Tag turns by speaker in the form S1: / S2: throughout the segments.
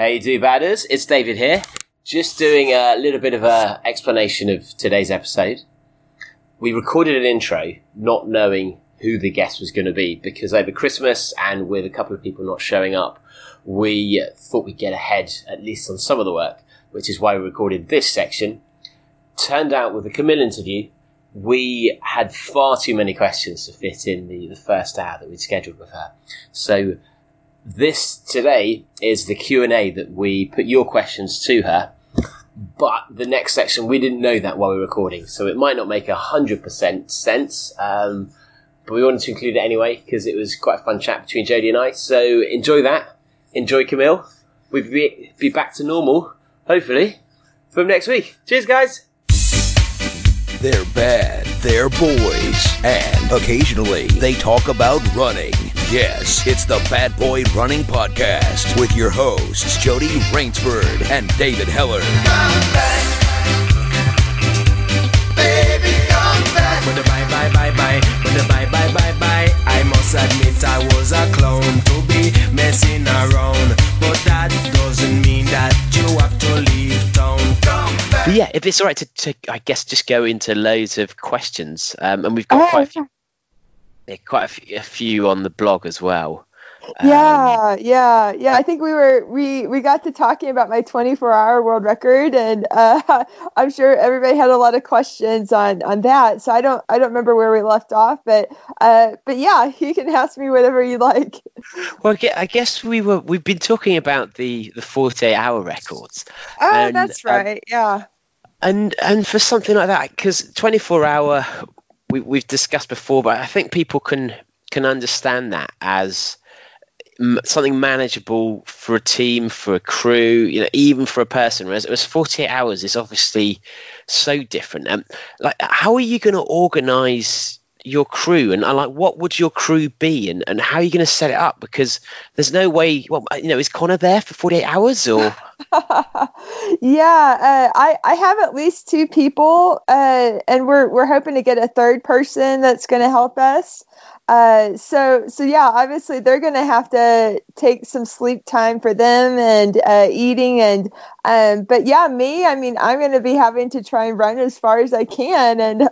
S1: Hey, do badders! It's David here. Just doing a little bit of a explanation of today's episode. We recorded an intro, not knowing who the guest was going to be, because over Christmas and with a couple of people not showing up, we thought we'd get ahead at least on some of the work, which is why we recorded this section. Turned out with the Camille interview, we had far too many questions to fit in the, the first hour that we'd scheduled with her. So this today is the Q&A that we put your questions to her. But the next section, we didn't know that while we were recording, so it might not make a hundred percent sense. Um, but we wanted to include it anyway because it was quite a fun chat between Jody and I. So enjoy that. Enjoy Camille. We'll be, be back to normal, hopefully, from next week. Cheers, guys.
S2: They're bad, they're boys, and occasionally they talk about running. Yes, it's the Bad Boy Running Podcast with your hosts, Jody Raynsford and David Hellard.
S3: bye bye bye bye, bye bye bye bye. I must admit I was a clown to be messing around, but that doesn't mean that you have to leave town.
S1: But yeah, if it's all right to, to, I guess, just go into loads of questions, um, and we've got oh, quite a few, yeah, quite a few, on the blog as well.
S4: Yeah, um, yeah, yeah. I think we were we we got to talking about my 24 hour world record, and uh, I'm sure everybody had a lot of questions on on that. So I don't I don't remember where we left off, but uh, but yeah, you can ask me whatever you like.
S1: Well, I guess we were we've been talking about the the 48 hour records.
S4: Oh, and, that's um, right. Um, yeah.
S1: And and for something like that, because 24 hour we, we've discussed before, but I think people can can understand that as something manageable for a team, for a crew, you know, even for a person. Whereas it was 48 hours is obviously so different. Um, like, how are you going to organize your crew and, like what would your crew be and, and how are you going to set it up? Because there's no way well you know is connor there for 48 hours or?
S4: Yeah uh, i i have at least two people uh, and we're we're hoping to get a third person that's going to help us uh, so so yeah, obviously they're going to have to take some sleep time for them and uh, eating and um, but yeah, me, I mean, I'm going to be having to try and run as far as I can and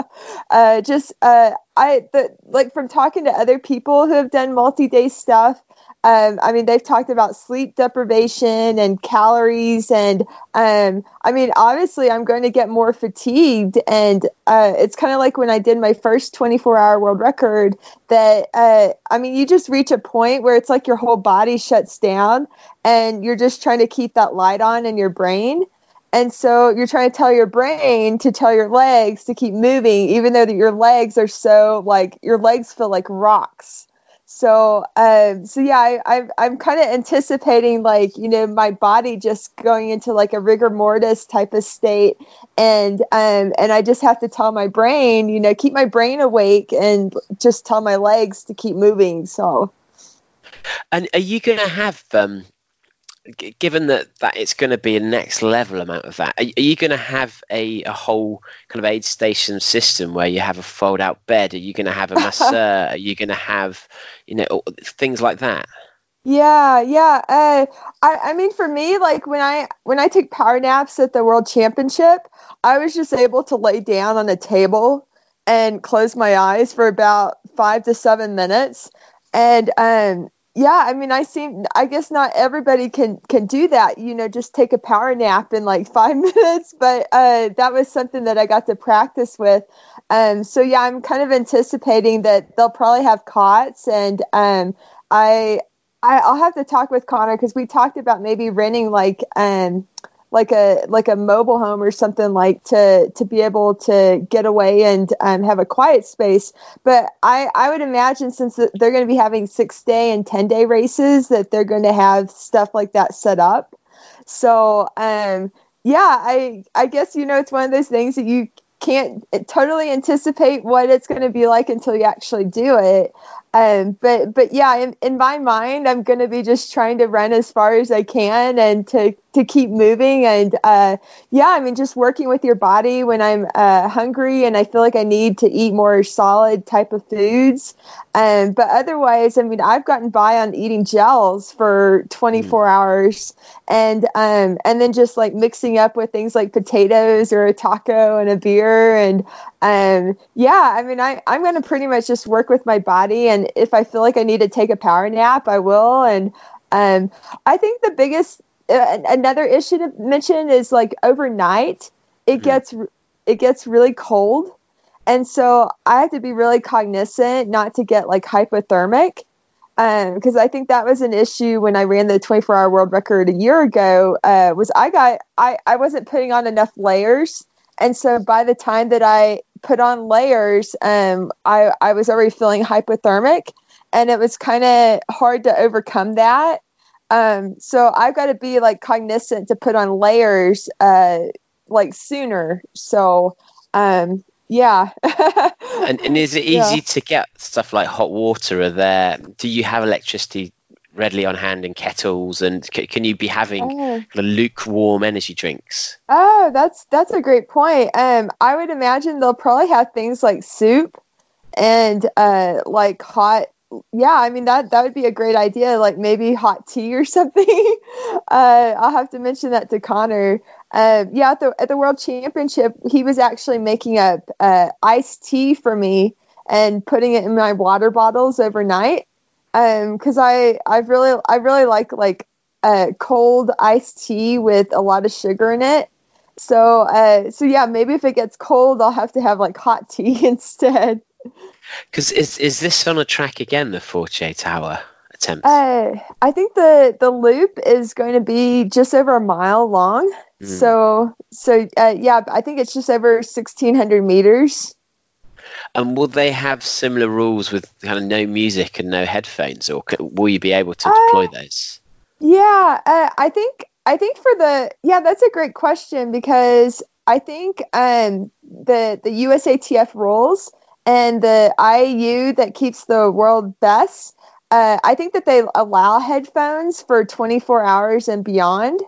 S4: uh, just uh, I the, like from talking to other people who have done multi-day stuff um, I mean, they've talked about sleep deprivation and calories, and um, I mean, obviously, I'm going to get more fatigued, and uh, it's kind of like when I did my first 24-hour world record. That uh, I mean, you just reach a point where it's like your whole body shuts down, and you're just trying to keep that light on in your brain. And so you're trying to tell your brain to tell your legs to keep moving, even though that your legs are so like your legs feel like rocks so um so yeah I, I i'm kind of anticipating like you know my body just going into like a rigor mortis type of state. And um and i just have to tell my brain you know keep my brain awake and just tell my legs to keep moving. So.
S1: And are you going to have um given that that it's going to be a next level amount of that, are, are you going to have a, a whole kind of aid station system where you have a fold out bed? Are you going to have a masseur? are you going to have, you know, things like that?
S4: Yeah, yeah. Uh, I, I mean, for me, like when I when I took power naps at the World Championship, I was just able to lay down on a table and close my eyes for about five to seven minutes, and um, yeah i mean i seem i guess not everybody can can do that you know just take a power nap in like five minutes but uh, that was something that i got to practice with. Um, so yeah i'm kind of anticipating that they'll probably have cots and um, i I, will have to talk with Connor because we talked about maybe renting like um, like a like a mobile home or something like to to be able to get away and um, have a quiet space. But I I would imagine since they're going to be having six day and ten day races that they're going to have stuff like that set up. So um yeah I I guess you know it's one of those things that you can't totally anticipate what it's going to be like until you actually do it. Um, but but yeah, in, in my mind, I'm going to be just trying to run as far as I can and to to keep moving. And uh, yeah i mean just working with your body when i'm uh, hungry and i feel like i need to eat more solid type of foods. Um, but otherwise i mean i've gotten by on eating gels for 24 mm. hours. And um, and then just like mixing up with things like potatoes or a taco and a beer. And um, yeah i mean I, i'm going to pretty much just work with my body. And if i feel like i need to take a power nap i will. And um, i think the biggest another issue to mention is like overnight it mm-hmm. gets it gets really cold. And so i have to be really cognizant not to get like hypothermic because um, i think that was an issue when i ran the 24 hour world record a year ago uh, was i got I, I wasn't putting on enough layers. And so by the time that i put on layers um, I, I was already feeling hypothermic. And it was kind of hard to overcome that um, so I've got to be like cognizant to put on layers uh, like sooner. So um, yeah.
S1: and, and is it easy yeah. to get stuff like hot water? Are there? Do you have electricity readily on hand in kettles? And c- can you be having oh. lukewarm energy drinks?
S4: Oh, that's that's a great point. Um, I would imagine they'll probably have things like soup and uh, like hot yeah, I mean that that would be a great idea. Like maybe hot tea or something. uh, I'll have to mention that to Connor. Uh, yeah, at the at the World Championship, he was actually making up uh, iced tea for me and putting it in my water bottles overnight. Because um, I I really I really like like uh, cold iced tea with a lot of sugar in it. So uh, so yeah, maybe if it gets cold, I'll have to have like hot tea instead.
S1: Because is is this on a track again? The 48 hour attempt.
S4: Uh, I think the the loop is going to be just over a mile long. Mm. So so uh, yeah, I think it's just over 1600 meters.
S1: And will they have similar rules with kind of no music and no headphones, or will you be able to deploy uh, those?
S4: Yeah, uh, I think I think for the yeah, that's a great question because I think um, the the USATF rules and the IAU that keeps the world best. Uh, I think that they allow headphones for 24 hours and beyond.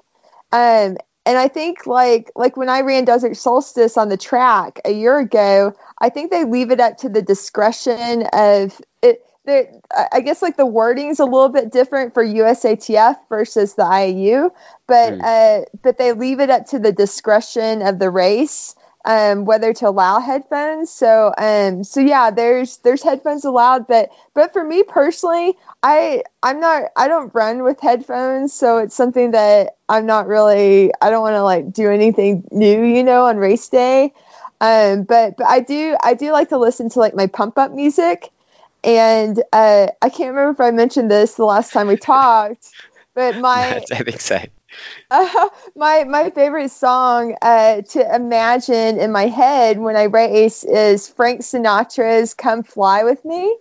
S4: Um, and I think like like when I ran Desert Solstice on the track a year ago, I think they leave it up to the discretion of it. I guess like the wording is a little bit different for USATF versus the IAU, but mm. uh, but they leave it up to the discretion of the race um, whether to allow headphones. So, um, so yeah, there's there's headphones allowed, but but for me personally, I I'm not I don't run with headphones, so it's something that I'm not really I don't want to like do anything new, you know, on race day. Um, but but I do I do like to listen to like my pump up music, and uh, I can't remember if I mentioned this the last time we talked, but my
S1: I think so.
S4: Uh, my my favorite song uh, to imagine in my head when I race is Frank Sinatra's "Come Fly with Me."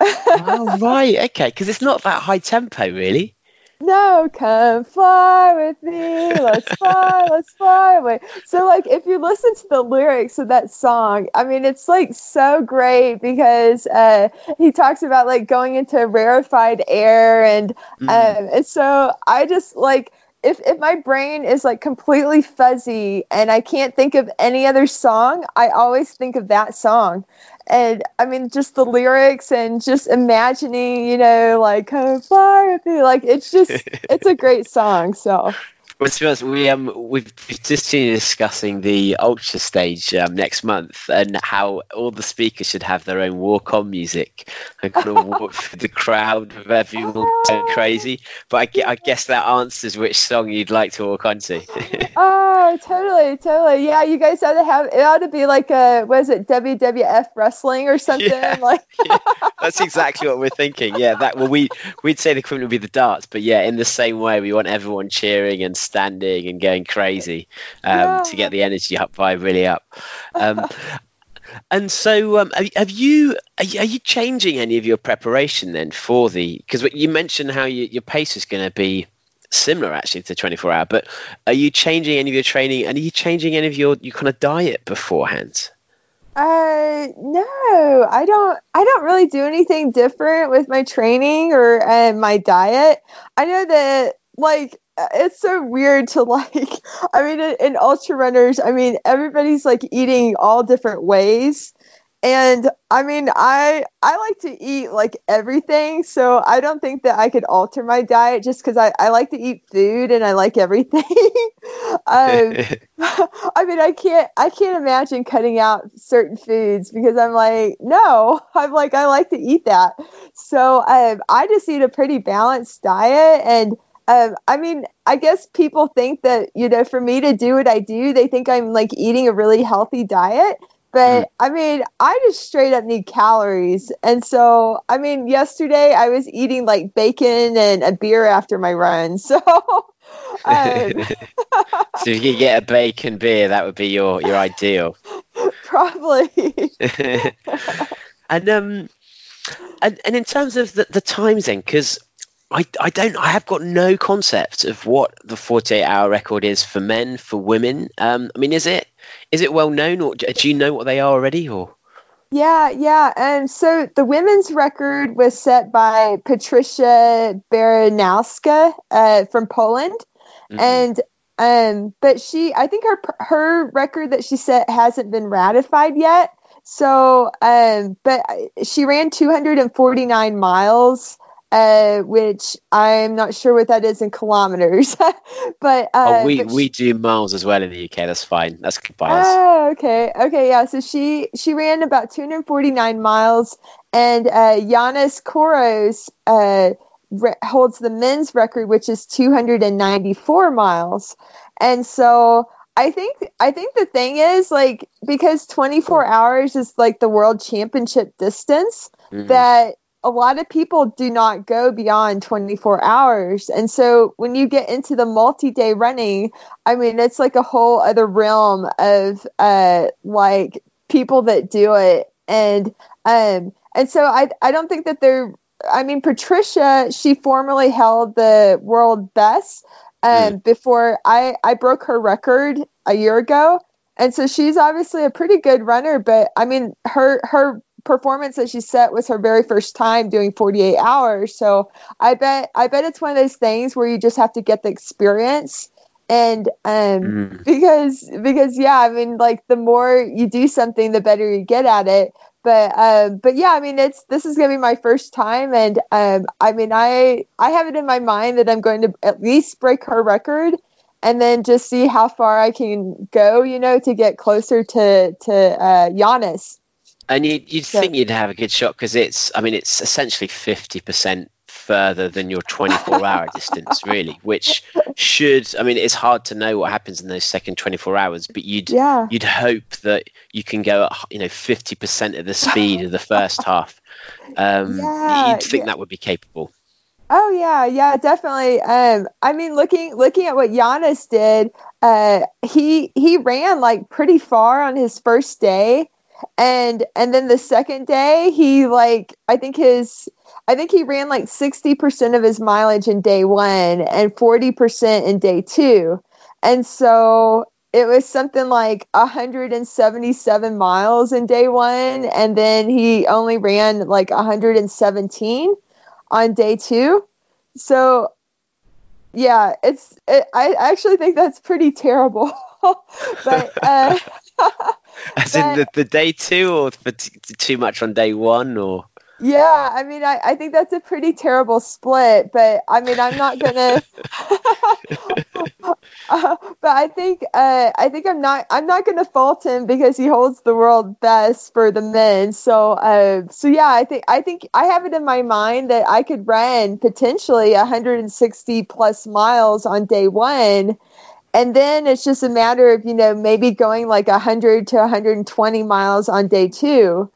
S1: oh right, okay, because it's not that high tempo, really.
S4: No, come fly with me. Let's fly, let's fly away. So, like, if you listen to the lyrics of that song, I mean, it's like so great because uh, he talks about like going into rarefied air, and mm. um, and so I just like if if my brain is like completely fuzzy and I can't think of any other song, I always think of that song. And I mean, just the lyrics and just imagining, you know, like "Come far with me," like it's just it's a great song. So
S1: well, to be honest, we um we've just been discussing the ultra stage um, next month and how all the speakers should have their own walk on music and kind of walk through the crowd with everyone going crazy. But I, I guess that answers which song you'd like to walk onto.
S4: oh, totally, totally. Yeah, you guys ought to have it ought to be like a was it WWF wrestling or something yeah, like.
S1: yeah, that's exactly what we're thinking. Yeah, that well we we'd say the equivalent would be the darts, but yeah, in the same way we want everyone cheering and standing and going crazy um, yeah. to get the energy up vibe really up. Um, and so, um, have, you are, you changing any of your preparation then for the? Because you mentioned how you, your pace is going to be similar actually to 24 hour, but are you changing any of your training? And are you changing any of your your kind of diet beforehand?
S4: Uh, no, I don't. I don't really do anything different with my training or uh, my diet. I know that like it's so weird to like i mean in, ultra runners i mean everybody's like eating all different ways. And i mean i i like to eat like everything. So i don't think that i could alter my diet just because I, I like to eat food and i like everything. Um, i mean i can't i can't imagine cutting out certain foods because i'm like no i'm like i like to eat that. So um, i just eat a pretty balanced diet and um, I mean, I guess people think that, you know, for me to do what I do, they think I'm like eating a really healthy diet. But mm. I mean, I just straight up need calories. And so, I mean, yesterday I was eating like bacon and a beer after my run. So, um,
S5: so if you could get a bacon beer, that would be your, your ideal.
S4: Probably.
S5: and, um, and, and in terms of the, the times then, because I, I don't I have got no concept of what the 48 hour record is for men for women. Um, I mean is it is it well known or do you know what they are already or?
S4: Yeah yeah. And so the women's record was set by Patricia Bereznowska uh, from Poland. Mm-hmm. and um but she I think her her record that she set hasn't been ratified yet. So um but she ran 249 miles uh, which I'm not sure what that is in kilometers, but uh,
S5: oh, we
S4: but
S5: she, we do miles as well in the UK. That's fine. That's good by us.
S4: Oh, okay, okay, yeah. So she she ran about 249 miles, and uh, Yiannis Kouros uh, re- holds the men's record, which is 294 miles, and so. I think I think the thing is like because 24 hours is like the world championship distance mm-hmm. that a lot of people do not go beyond 24 hours. And so when you get into the multi day running, I mean, it's like a whole other realm of uh, like people that do it. And, um, and so I, I don't think that they're, I mean, Patricia, she formerly held the world best um, mm. before I, I broke her record a year ago. And so she's obviously a pretty good runner, but I mean, her, her performance that she set was her very first time doing 48 hours. So I bet I bet it's one of those things where you just have to get the experience and um mm. because because yeah i mean like the more you do something the better you get at it but um but yeah i mean it's this is gonna be my first time and um i mean i i have it in my mind that i'm going to at least break her record and then just see how far i can go you know to get closer to to uh Yiannis
S5: and you'd, you'd so, think you'd have a good shot because it's, I mean, it's essentially 50% further than your 24 hour distance, really, which should, I mean, it's hard to know what happens in those second 24 hours, but you'd,
S4: yeah.
S5: you'd hope that you can go at, you know, 50% of the speed of the first half. Um, yeah, you'd think yeah. that would be capable.
S4: Oh yeah, yeah, definitely. Um, I mean, looking looking at what Yiannis did, uh, he he ran like pretty far on his first day, and and then the second day he like i think his i think he ran like 60% of his mileage in day one and 40% in day two. And so it was something like 177 miles in day one. And then he only ran like 117 on day two. So yeah it's it, i actually think that's pretty terrible. But uh
S5: As but, in the, the day two, or for t- too much on day one, or
S4: yeah, I mean, I, I think that's a pretty terrible split, but I mean, I'm not gonna. uh, but I think uh, I think I'm not I'm not gonna fault him because he holds the world best for the men. So uh, so yeah, I think I think I have it in my mind that I could run potentially 160 plus miles on day one and then it's just a matter of you know maybe going like 100 to 120 miles on day two.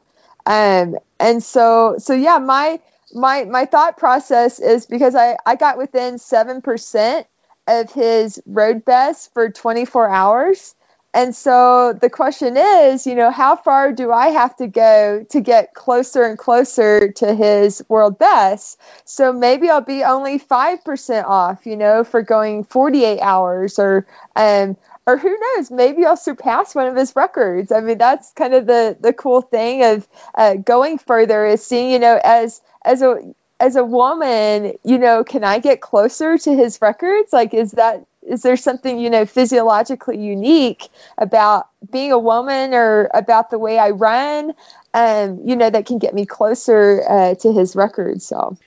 S4: Um, and so so yeah my my my thought process is because i i got within 7% of his road best for 24 hours and so the question is, you know, how far do I have to go to get closer and closer to his world best? So maybe I'll be only 5% off, you know, for going 48 hours or, um, or who knows, maybe I'll surpass one of his records. I mean, that's kind of the, the cool thing of uh, going further is seeing, you know, as, as a, as a woman, you know, can I get closer to his records? Like, is that is there something you know physiologically unique about being a woman or about the way I run? Um, you know, that can get me closer uh, to his records. So,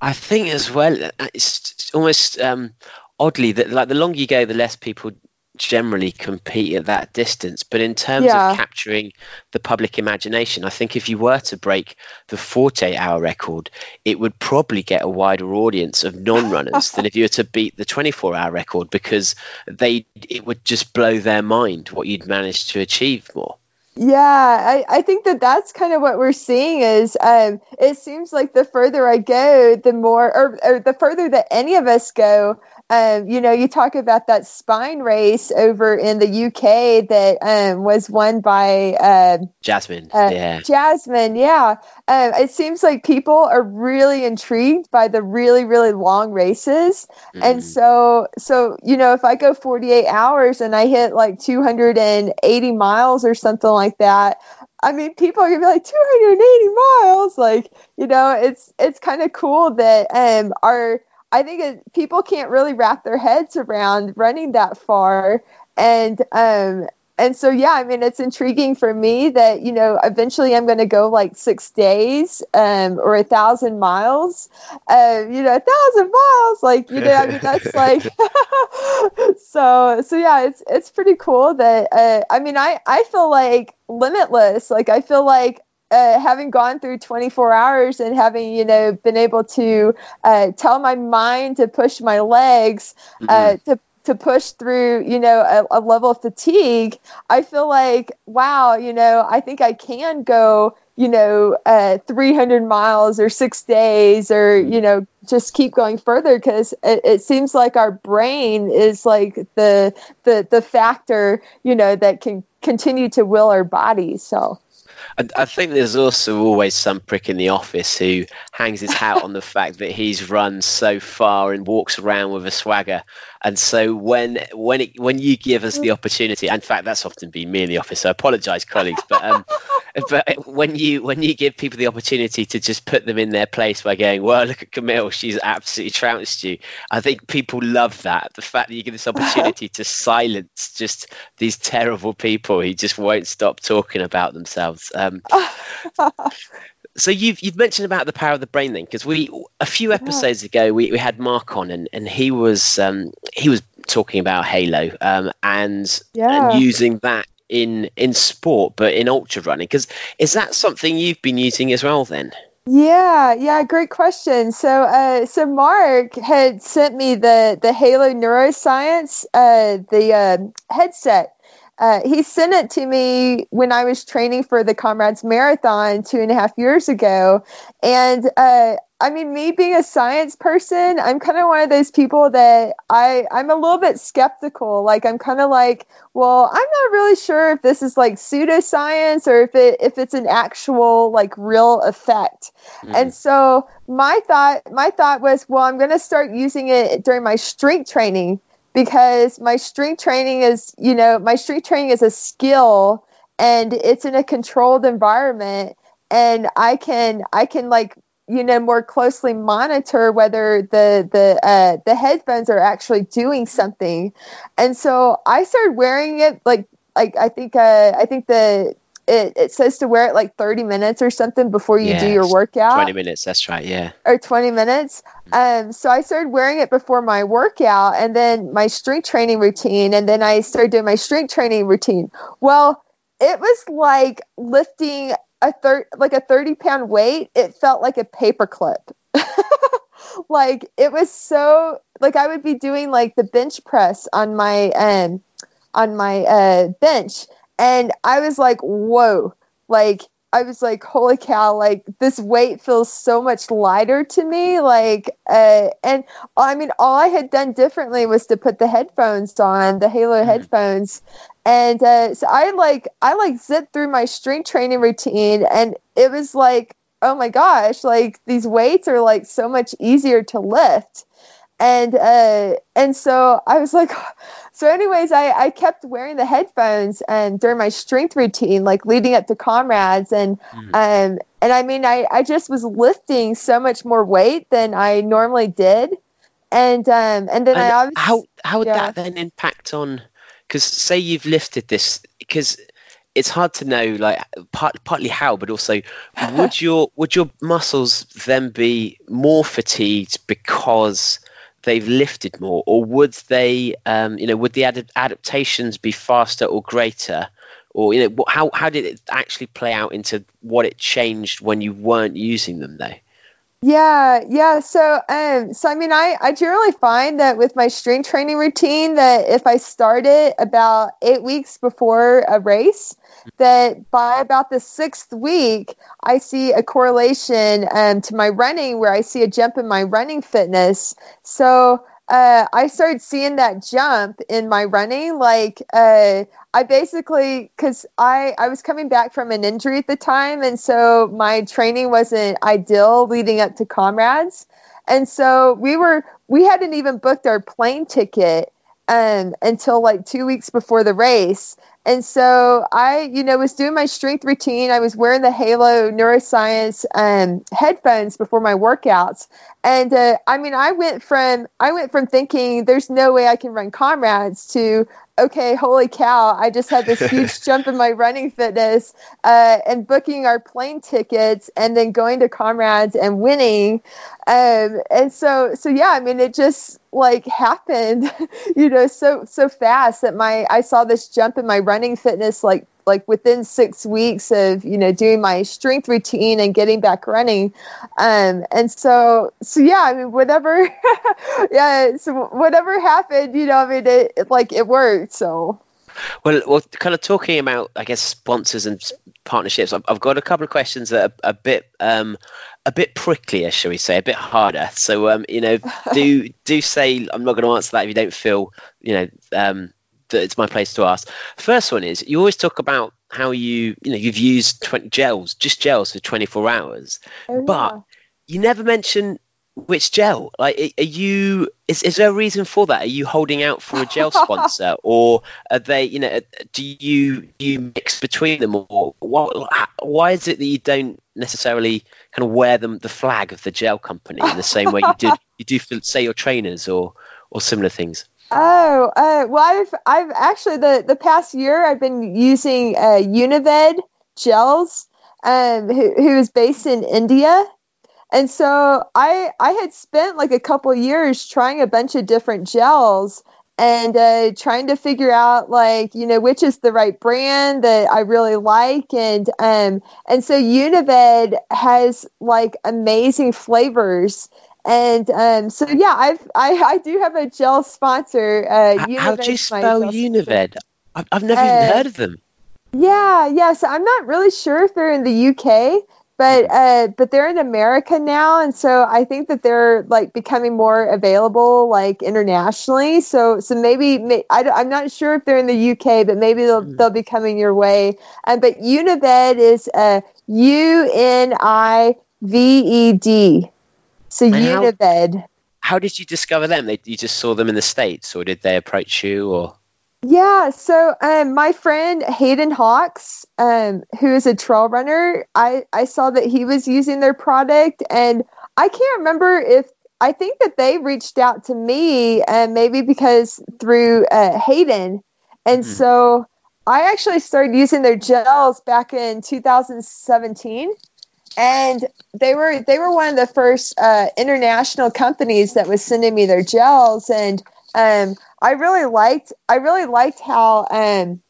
S1: I think as well, it's almost um, oddly that like the longer you go, the less people generally compete at that distance. But in terms yeah. of capturing the public imagination, I think if you were to break the 48 hour record, it would probably get a wider audience of non runners than if you were to beat the 24 hour record because they it would just blow their mind what you'd managed to achieve more.
S4: Yeah, I, I think that that's kind of what we're seeing is um, it seems like the further I go, the more, or, or the further that any of us go, um, you know, you talk about that spine race over in the UK that um, was won by uh,
S1: Jasmin.
S4: Uh,
S1: yeah,
S4: Jasmin. Yeah, um, it seems like people are really intrigued by the really really long races, mm. and so so you know, if I go 48 hours and I hit like 280 miles or something like that, I mean, people are gonna be like 280 miles. Like, you know, it's it's kind of cool that um our I think it, people can't really wrap their heads around running that far, and um, and so yeah, I mean, it's intriguing for me that you know eventually I'm going to go like six days um, or a thousand miles, uh, you know, a thousand miles, like you know, I mean that's like so so yeah, it's it's pretty cool that uh, I mean I I feel like limitless, like I feel like uh, having gone through 24 hours and having you know been able to uh, tell my mind to push my legs uh, mm-hmm. to to push through you know a, a, level of fatigue i feel like wow you know i think i can go you know uh, 300 miles or six days or you know just keep going further because it, it, seems like our brain is like the the the factor you know that can continue to will our body so
S1: I, think there's also always some prick in the office who hangs his hat on the fact that he's run so far and walks around with a swagger. And so when when it, when you give us the opportunity, and in fact, that's often been me in the office. So I apologise, colleagues, but um, but when you when you give people the opportunity to just put them in their place by going, well, look at Camille, she's absolutely trounced you. I think people love that. The fact that you give this opportunity to silence just these terrible people who just won't stop talking about themselves. Um, so you've you've mentioned about the power of the brain then because we a few episodes yeah. ago we, we had Mark on and, and he was um, he was talking about Halo um, and, yeah. and using that in in sport but in ultra running because is that something you've been using as well then
S4: yeah, yeah, great question. So, uh, so Mark had sent me the the Halo Neuroscience, uh, the uh, headset uh, he sent it to me when I was training for the Comrades Marathon two and a half years ago. And uh, I mean, me being a science person, I'm kind of one of those people that I, I'm a little bit skeptical. Like, I'm kind of like, well, I'm not really sure if this is like pseudoscience or if it if it's an actual like real effect. Mm. And so my thought my thought was, well, I'm going to start using it during my strength training because my strength training is, you know, my strength training is a skill and it's in a controlled environment and I can I can like you know more closely monitor whether the the uh, the headphones are actually doing something. And so i started wearing it like like i think uh, i think the it, it says to wear it like 30 minutes or something before you do your workout.
S1: 20 minutes that's right yeah.
S4: Or 20 minutes. Um so i started wearing it before my workout and then my strength training routine and then i started doing my strength training routine. Well it was like lifting a third like a 30 pound weight it felt like a paperclip. Like it was so like i would be doing like the bench press on my um on my uh bench and I was like, whoa, like I was like, holy cow, like this weight feels so much lighter to me. Like, uh, and I mean, all I had done differently was to put the headphones on, the Halo mm-hmm. headphones. And uh, so I like, I like zipped through my strength training routine and it was like, oh my gosh, like these weights are like so much easier to lift. And, uh, and so I was like, so anyways I, I kept wearing the headphones and during my strength routine like leading up to comrades and mm. um and I mean, I, I just was lifting so much more weight than I normally did. And um, and then
S1: And
S4: I obviously
S1: how how would
S4: yeah.
S1: that then impact on? Because say you've lifted this, because it's hard to know, like part, partly how, but also would your would your muscles then be more fatigued because they've lifted more, or would they, um, you know, would the ad- adaptations be faster or greater? Or you know, how how did it actually play out into what it changed when you weren't using them though?
S4: Yeah, yeah. So, um, so I mean, I, I generally find that with my strength training routine, that if I start it about eight weeks before a race, that by about the sixth week, I see a correlation um, to my running, where I see a jump in my running fitness. So. Uh, I started seeing that jump in my running. Like, uh, I basically, because I, I was coming back from an injury at the time, and so my training wasn't ideal leading up to comrades. And so we were, we hadn't even booked our plane ticket um, until like two weeks before the race. And so I, you know, was doing my strength routine. I was wearing the Halo Neuroscience um, headphones before my workouts, and uh, I mean, I went from I went from thinking there's no way I can run comrades to okay, holy cow, I just had this huge jump in my running fitness uh, and booking our plane tickets and then going to comrades and winning. Um, and so, so yeah, I mean, it just like happened, you know, so, so fast that my, I saw this jump in my running fitness, like, like within six weeks of, you know, doing my strength routine and getting back running. Um, and so, so yeah, I mean, whatever, yeah, so whatever happened, you know, I mean, it, it like it worked. So,
S1: Well, well, kind of talking about, I guess, sponsors and partnerships. I've, I've got a couple of questions that are a bit, um, a bit pricklier, shall we say, a bit harder. So, um, you know, do do say I'm not going to answer that if you don't feel, you know, um, that it's my place to ask. First one is you always talk about how you, you know, you've used 20 gels, just gels for 24 hours,
S4: Oh,
S1: but you never mention which gel. Like, are you? Is is there a reason for that? Are you holding out for a gel sponsor, or are they? You know, do you do you mix between them, or what? Why is it that you don't necessarily kind of wear them the flag of the gel company in the same way you did you do for say your trainers or or similar things?
S4: Oh, uh, well, I've I've actually the the past year I've been using uh, Unived gels, um, who, who is based in India, and so I I had spent like a couple years trying a bunch of different gels and uh, trying to figure out like you know which is the right brand that I really like. And um and so Unived has like amazing flavors and um, so yeah, I've I, I do have a gel sponsor. Uh,
S1: How do you spell. Unived? I've, I've never
S4: Uh,
S1: even heard of them.
S4: Yeah, yeah. So I'm not really sure if they're in the UK, but uh, but they're in America now, and so I think that they're like becoming more available like internationally. So so maybe may, I, am not sure if they're in the UK, but maybe they'll
S1: Hmm.
S4: they'll be coming your way. Um, but Unived is uh, U N I V E D. So
S1: And how-
S4: Unived.
S1: How did you discover them? They, you just saw them in the states, or did they approach you? Or
S4: Yeah, so um, my friend Hayden Hawks, um, who is a trail runner, I, I saw that he was using their product, and I can't remember if I think that they reached out to me, and maybe because through uh, Hayden, and
S1: Mhm.
S4: so I actually started using their gels back in 2017, and they were they were one of the first uh, international companies that was sending me their gels, and um, I really liked I really liked how um,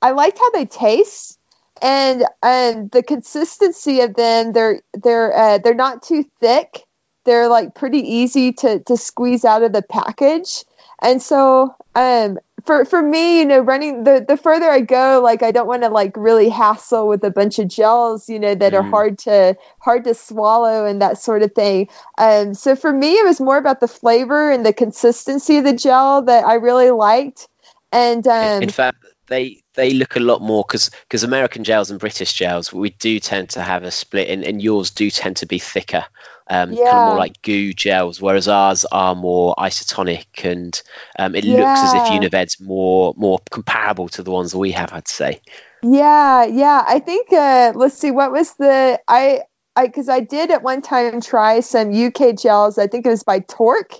S4: I liked how they taste and and the consistency of them. They're they're uh, they're not too thick. They're like pretty easy to to squeeze out of the package. And so um, for for me, you know, running the the further I go, like I don't want to like really hassle with a bunch of gels, you know, that are
S1: Mm.
S4: hard to hard to swallow and that sort of thing. Um, so for me, it was more about the flavor and the consistency of the gel that I really liked. And um,
S1: in fact, they they look a lot more because because American gels and British gels, we do tend to have a split, and, and yours do tend to be thicker, um, kind of more like goo gels, whereas ours are more isotonic, and um, it looks as if
S4: Yeah.
S1: Unived's more more comparable to the ones that we have. I'd say.
S4: Yeah, yeah. I think uh let's see what was the I I because I did at one time try some UK gels. I think it was by Torque.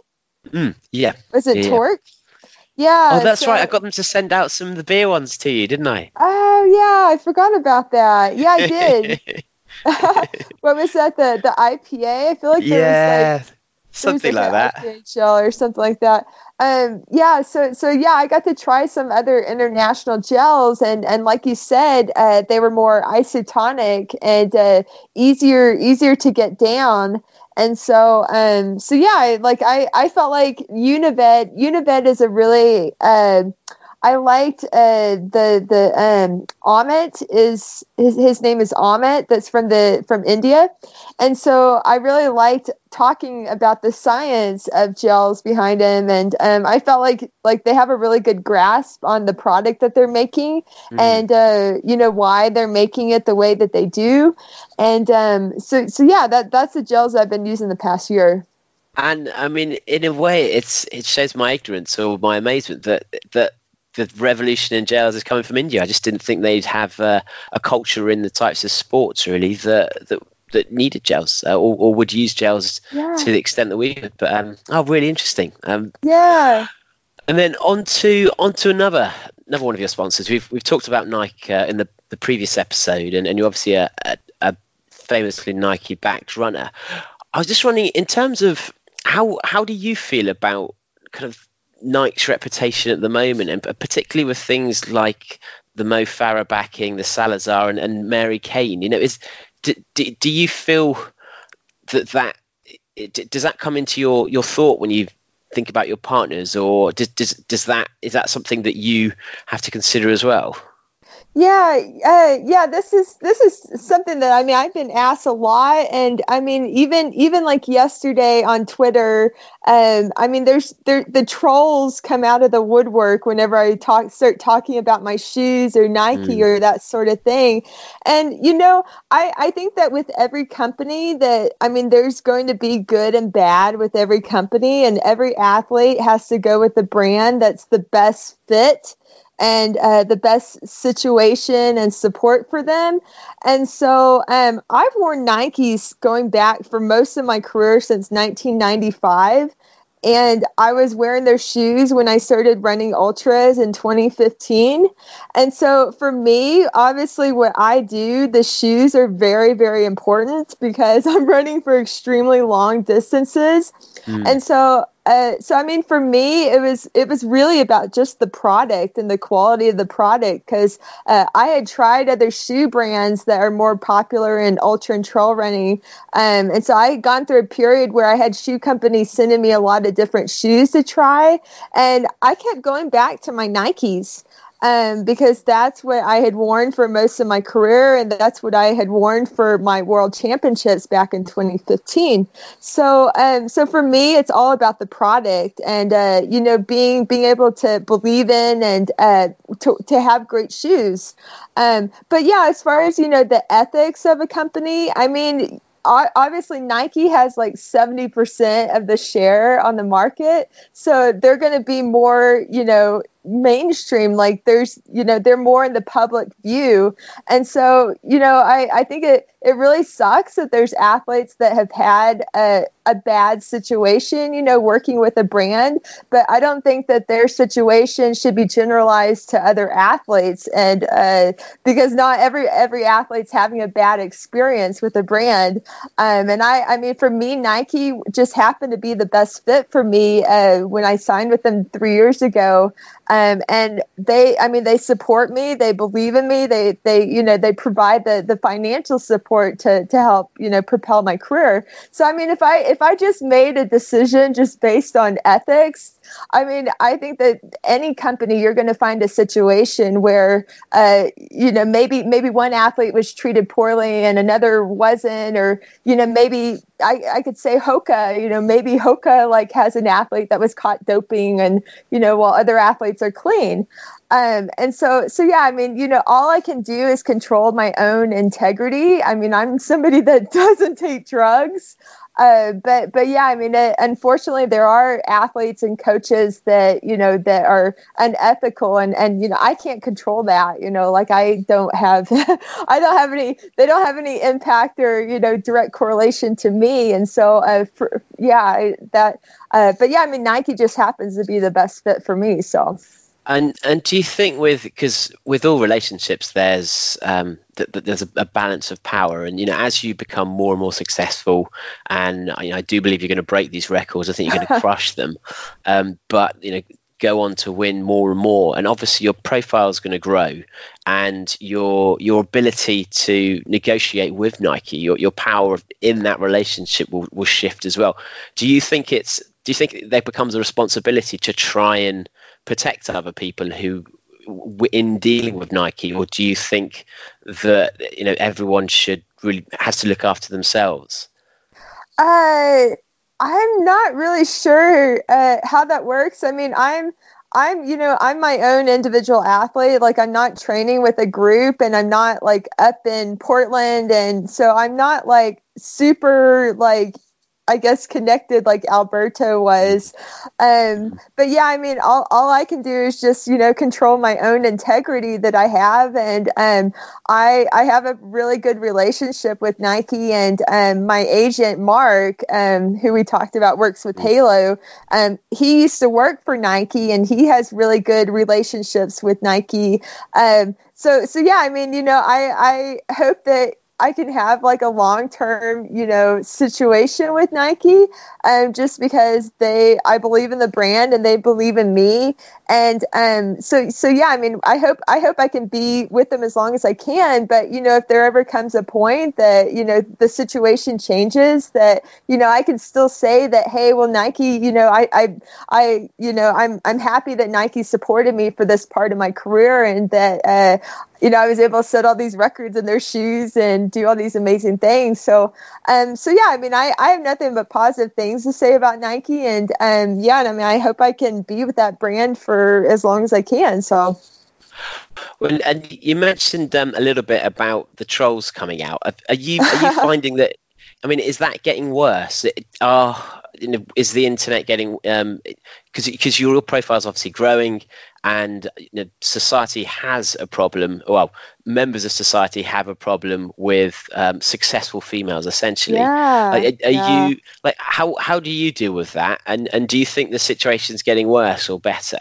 S1: Mm, yeah.
S4: Was it
S1: Yeah.
S4: Torque? Yeah.
S1: Oh, that's
S4: so-
S1: right. I got them to send out some of the beer ones to you, didn't I?
S4: Oh yeah, I forgot about that. Yeah, I did. what was that? The the IPA? I feel like there was like
S1: yeah,
S4: was,
S1: something like
S4: an
S1: that.
S4: Or something like that. Um, yeah, so so yeah, I got to try some other international gels, and and like you said, uh, they were more isotonic and uh, easier easier to get down. And so, um, so yeah, like I, I felt like Unived, Unived is a really, uh, I liked uh, the the um, Amit is his, his name is Amit. That's from the from India, and so I really liked talking about the science of gels behind him, and um, I felt like like they have a really good grasp on the product that they're making,
S1: Mm.
S4: and uh, you know why they're making it the way that they do, and um, so so yeah, that that's the gels I've been using the past year.
S1: And I mean, in a way, it's it shows my ignorance or my amazement that that the revolution in gels is coming from India. I just didn't think they'd have uh, a culture in the types of sports really that that, that needed gels uh, or, or would use gels
S4: Yeah.
S1: to the extent that we would. But um, oh, really interesting. Um,
S4: Yeah.
S1: and then on to on to another another one of your sponsors. We've we've talked about Nike uh, in the, the previous episode, and, and you're obviously a, a, a famously Nike backed runner. I was just wondering, in terms of how how do you feel about kind of Nike's reputation at the moment, and particularly with things like the Mo Farah backing, the Salazar, and, and Mary Cain? You know, is do, do, do you feel that that does that come into your your thought when you think about your partners, or does, does does that is that something that you have to consider as well?
S4: Yeah, uh, yeah. This is this is something that I mean I've been asked a lot, and I mean even even like yesterday on Twitter, um, I mean there's there the trolls come out of the woodwork whenever I talk start talking about my shoes or Nike
S1: Mm.
S4: or that sort of thing, and you know I I think that with every company that I mean there's going to be good and bad with every company, and every athlete has to go with the brand that's the best fit and uh, the best situation and support for them. And so um, I've worn Nikes going back for most of my career since 1995. And I was wearing their shoes when I started running ultras in 2015. And so for me, obviously, what I do, the shoes are very, very important because I'm running for extremely long distances. And so, uh, so I mean, for me, it was it was really about just the product and the quality of the product because uh, I had tried other shoe brands that are more popular in ultra and trail running, um, and so I had gone through a period where I had shoe companies sending me a lot of different shoes to try, and I kept going back to my Nikes um, because that's what I had worn for most of my career, and that's what I had worn for my world championships back in 2015. So, um, so for me, it's all about the product, and uh, you know, being being able to believe in and uh, to to have great shoes. Um, but yeah, as far as you know, the ethics of a company, I mean. Obviously, Nike has like 70% of the share on the market. So they're going to be more, you know, mainstream like there's you know they're more in the public view. And so you know i i think it it really sucks that there's athletes that have had a, a bad situation you know working with a brand but i don't think that their situation should be generalized to other athletes. And uh, because not every every athlete's having a bad experience with a brand. Um, and i i mean for me nike just happened to be the best fit for me uh, when i signed with them three years ago um, and they i mean they support me they believe in me they they you know they provide the the financial support to to help you know propel my career. So i mean if i if i just made a decision just based on ethics I mean, I think that any company you're going to find a situation where, uh, you know, maybe maybe one athlete was treated poorly and another wasn't, or you know, maybe I, I could say Hoka, you know, maybe Hoka like has an athlete that was caught doping, and you know, while other athletes are clean. Um, and so, so yeah, I mean, you know, all I can do is control my own integrity. I mean, I'm somebody that doesn't take drugs. Uh, but but yeah, I mean, it, unfortunately, there are athletes and coaches that you know that are unethical, and and you know I can't control that. You know, like I don't have I don't have any they don't have any impact or you know direct correlation to me, and so uh, for, yeah, that. Uh, but yeah, I mean, Nike just happens to be the best fit for me. So.
S1: And and do you think with because with all relationships there's um, that, that there's a, a, balance of power. And you know as you become more and more successful and you know, I do believe you're going to break these records I think you're going to crush them. Um, but you know go on to win more and more. And obviously your profile is going to grow and your your ability to negotiate with Nike your, your power in that relationship will, will shift as well. Do you think it's do you think there becomes a responsibility to try and protect other people who in dealing with Nike, or do you think that you know everyone should really has to look after themselves?
S4: Uh, I'm not really sure uh, how that works. I mean, I'm I'm you know I'm my own individual athlete. Like I'm not training with a group, and I'm not like up in Portland, and so I'm not like super like I guess connected like Alberto was. Um, but yeah, I mean, all, all I can do is just you know control my own integrity that I have, and um, I I have a really good relationship with Nike, and um, my agent Mark, um, who we talked about, works with Halo. Um, he used to work for Nike, and he has really good relationships with Nike. Um, so so yeah, I mean, you know, I I hope that I can have like a long term, you know, situation with Nike, um, just because they, I believe in the brand and they believe in me, and um, so so yeah. I mean, I hope I hope I can be with them as long as I can. But you know, if there ever comes a point that you know the situation changes, that you know I can still say that, hey, well, Nike, you know, I I I you know I'm I'm happy that Nike supported me for this part of my career, and that uh, you know, I was able to set all these records in their shoes and do all these amazing things. So, um, so yeah, I mean, I, I have nothing but positive things to say about Nike, and um, yeah, and I mean, I hope I can be with that brand for as long as I can. So.
S1: Well, and you mentioned um, a little bit about the trolls coming out. Are you are you finding that? I mean, is that getting worse? Are you know, is the internet getting um, because your profile is obviously growing and you know, society has a problem well members of society have a problem with um, successful females essentially.
S4: Yeah,
S1: are, are
S4: yeah.
S1: you like how how do you deal with that? And and do you think the situation's getting worse or better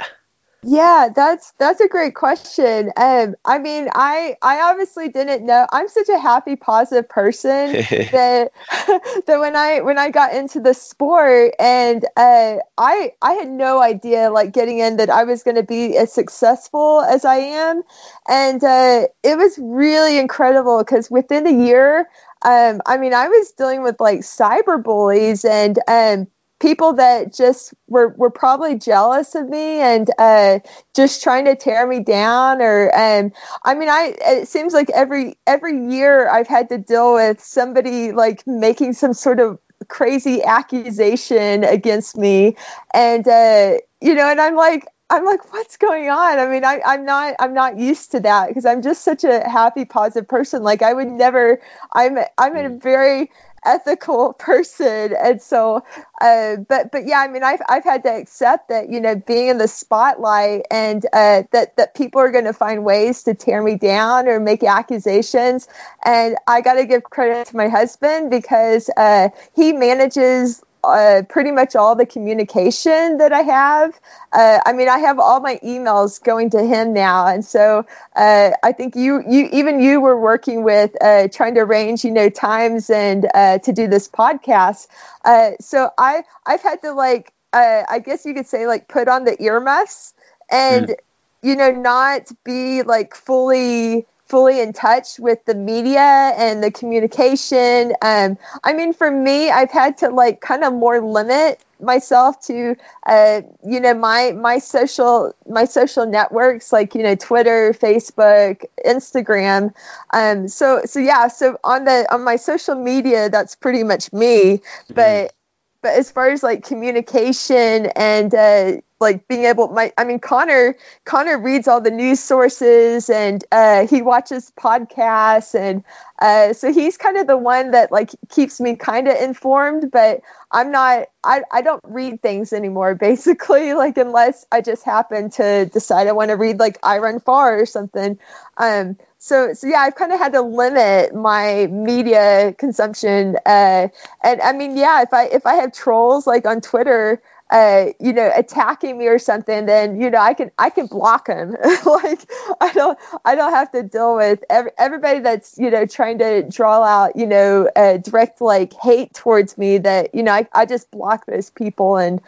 S4: yeah, that's that's a great question. Um, I mean, I I obviously didn't know. I'm such a happy, positive person that that when I when I got into the sport and uh, I I had no idea like getting in that I was going to be as successful as I am, and uh, it was really incredible because within a year. Um, I mean, I was dealing with like cyber bullies and um, people that just were, were probably jealous of me and uh, just trying to tear me down or um, i mean i it seems like every every year i've had to deal with somebody like making some sort of crazy accusation against me and uh, you know and i'm like I'm like, what's going on? I mean, I, I'm not, I'm not used to that because I'm just such a happy, positive person. Like I would never, I'm, I'm in a mm. very ethical person. And so uh, but but yeah i mean I've, I've had to accept that you know being in the spotlight and uh, that that people are going to find ways to tear me down or make accusations. And i got to give credit to my husband because uh, he manages uh, pretty much all the communication that I have. Uh, I mean, I have all my emails going to him now, and so uh, I think you, you, even you were working with uh, trying to arrange, you know, times and uh, to do this podcast. Uh, so I, I've had to like, I guess you could say, like, put on the earmuffs and, mm. you know, not be like fully fully in touch with the media and the communication. Um, I mean, for me, I've had to like kind of more limit myself to uh, you know my my social my social networks like you know Twitter, Facebook, Instagram. Um, so so yeah, so on the on my social media, that's pretty much me. Mm-hmm. But but as far as like communication and uh, like being able my i mean conor conor reads all the news sources and uh, he watches podcasts and uh, so he's kind of the one that like keeps me kind of informed but i'm not I, I don't read things anymore basically like unless i just happen to decide i want to read like iRunFar or something. Um so so yeah i've kind of had to limit my media consumption uh and i mean yeah if i if i have trolls like on twitter uh, you know, attacking me or something, then you know I can I can block them. like I don't I don't have to deal with every, everybody that's you know trying to draw out you know uh, direct like hate towards me. That you know I I just block those people and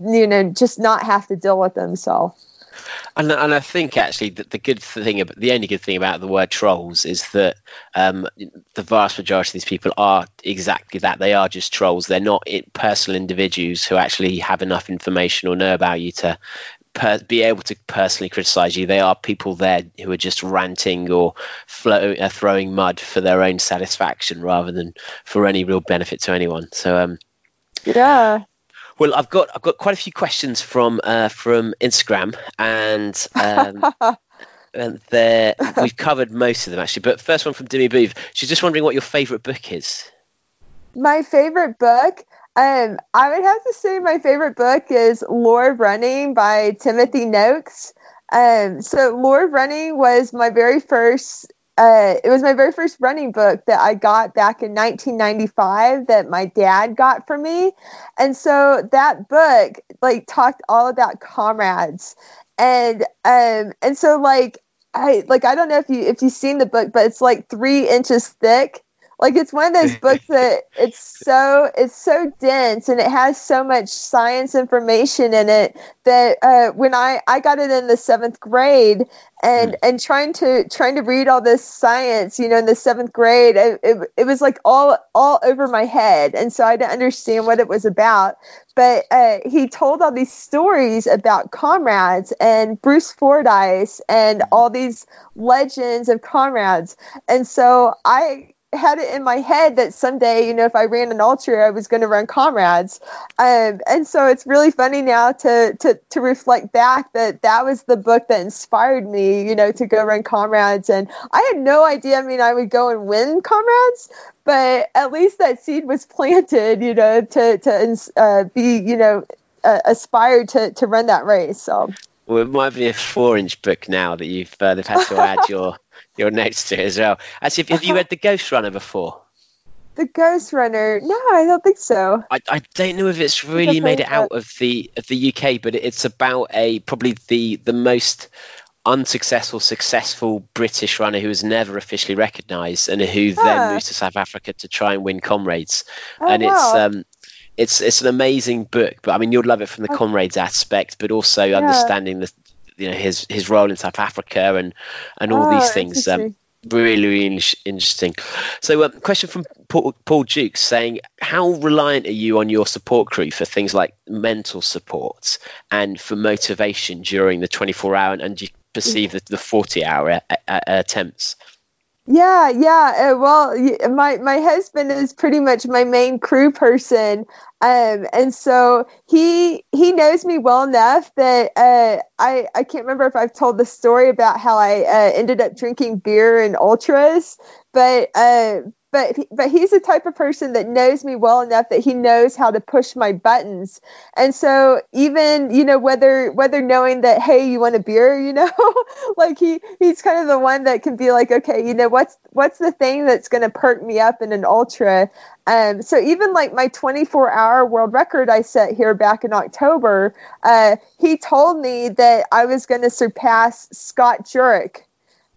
S4: you know just not have to deal with them. So.
S1: And, and I think actually that the good thing, the only good thing about the word trolls is that um, the vast majority of these people are exactly that. They are just trolls. They're not personal individuals who actually have enough information or know about you to per- be able to personally criticize you. They are people there who are just ranting or flow, uh, throwing mud for their own satisfaction rather than for any real benefit to anyone. So, um,
S4: yeah.
S1: Well, I've got I've got quite a few questions from uh, from Instagram, and um, and there we've covered most of them actually. But first one from Demi Booth. She's just wondering what your favourite book is.
S4: My favorite book. Um, I would have to say my favorite book is Lore of Running by Timothy Noakes. Um, so Lore of Running was my very first uh, it was my very first running book that I got back in 1995 that my dad got for me. And so that book like talked all about comrades. And um and so like I like I don't know if you if you've seen the book, but it's like three inches thick like it's one of those books that it's so it's so dense and it has so much science information in it that uh, when I I got it in the seventh grade and mm. and trying to trying to read all this science you know in the seventh grade it, it, it was like all all over my head and so I didn't understand what it was about. But uh, he told all these stories about comrades and Bruce Fordyce and all these legends of comrades. And so I had it in my head that someday, you know, if I ran an ultra, I was going to run comrades. Um, and so it's really funny now to, to, to reflect back that that was the book that inspired me, you know, to go run comrades. And I had no idea. I mean, I would go and win comrades, but at least that seed was planted, you know, to, to uh, be, you know, uh, aspired to, to run that race. So.
S1: Well, it might be a four-inch book now that you've uh, they've had to add your your next to it as well. Actually, have you read The Ghost Runner before?
S4: The Ghost Runner? No, I don't think so.
S1: I, I don't know if it's really made it out of the of the UK, but it's about a probably the the most unsuccessful, successful British runner who was never officially recognised and who huh. then moved to South Africa to try and win comrades.
S4: Oh,
S1: and
S4: wow.
S1: it's um it's it's an amazing book, but I mean you'll love it from the comrades aspect, but also yeah. understanding the you know his his role in South Africa and and all
S4: oh,
S1: these things. Um, really, really interesting. So, um, question from Paul, Paul Jukes saying, how reliant are you on your support crew for things like mental support and for motivation during the 24 hour and, and do you perceive the, the 40 hour uh, uh, attempts?
S4: Yeah, yeah. Uh, well, my my husband is pretty much my main crew person, um, and so he he knows me well enough that uh, I I can't remember if I've told the story about how I uh, ended up drinking beer and ultras, but uh, but but he's the type of person that knows me well enough that he knows how to push my buttons and so even you know whether whether knowing that hey you want a beer you know like he he's kind of the one that can be like okay you know what's what's the thing that's going to perk me up in an ultra um, so even like my 24 hour world record I set here back in October, uh, he told me that I was going to surpass Scott Jurek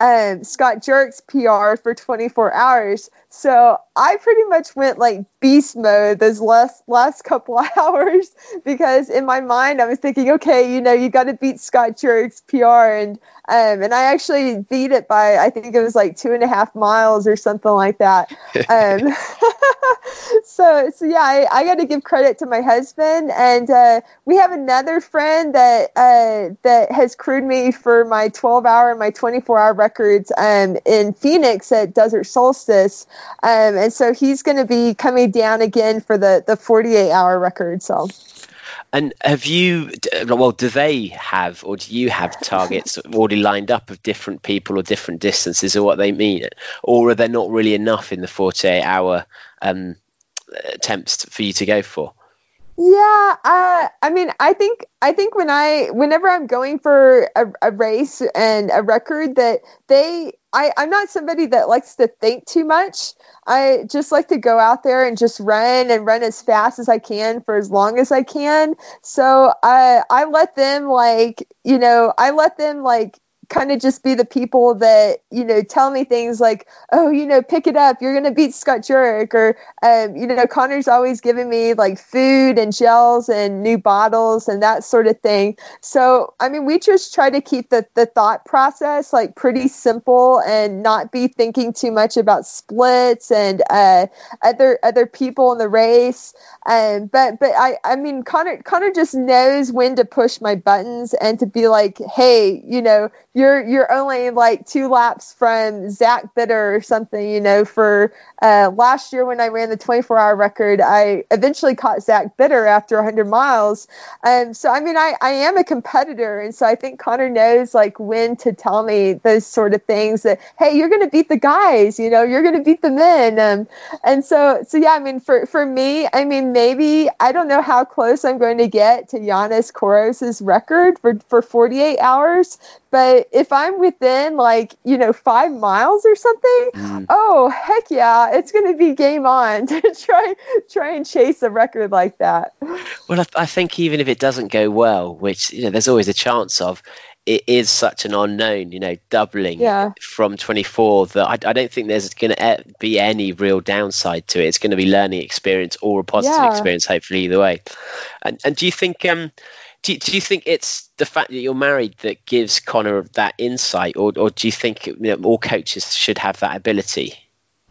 S4: um, Scott Jurek's PR for 24 hours. So I pretty much went like beast mode those last last couple hours because in my mind I was thinking, okay, you know, you got to beat Scott Jurek's PR, and um, and I actually beat it by I think it was like two and a half miles or something like that. um, so so yeah, I, I got to give credit to my husband, and uh, we have another friend that uh, that has crewed me for my 12 hour and my 24 hour records um, in Phoenix at Desert Solstice. Um, and so he's going to be coming down again for the, the 48 hour record. So.
S6: And have you, well, do they have, or do you have targets already lined up of different people or different distances, or what they mean, or are there not really enough in the 48 hour um, attempts for you to go for?
S4: Yeah, uh, I mean, I think I think when I whenever I'm going for a, a race and a record that they I, I'm not somebody that likes to think too much. I just like to go out there and just run and run as fast as I can for as long as I can. So I I let them like you know I let them like kind of just be the people that you know tell me things like oh you know pick it up. You're gonna beat scott jurek or um, you know conor's always giving me like food and gels and new bottles and that sort of thing. So i mean we just try to keep the, the thought process like pretty simple and not be thinking too much about splits and uh, other other people in the race. Um, but but I, I mean Conor Conor just knows when to push my buttons and to be like, hey, you know, you're you're only like two laps from Zach Bitter or something, you know. For uh, last year when I ran the 24 hour record, I eventually caught Zach Bitter after 100 miles. Um, so I mean, I I am a competitor, and so I think Conor knows like when to tell me those sort of things that hey, you're gonna beat the guys, you know, you're gonna beat the men, um, and so so yeah, I mean, for for me, I mean maybe I don't know how close I'm going to get to Yiannis Kouros's record for for 48 hours, but if I'm within like you know five miles or something, mm. oh heck yeah, it's going to be game on to try try and chase a record like that.
S6: Well, I, I think even if it doesn't go well, which you know there's always a chance of, it is such an unknown, you know, doubling
S4: yeah.
S6: from 24 that I, I don't think there's going to be any real downside to it. It's going to be learning experience or a positive yeah. experience, hopefully either way. And, and do you think, um, do, do you think it's the fact that you're married that gives Conor that insight, or, or do you think you know, all coaches should have that ability?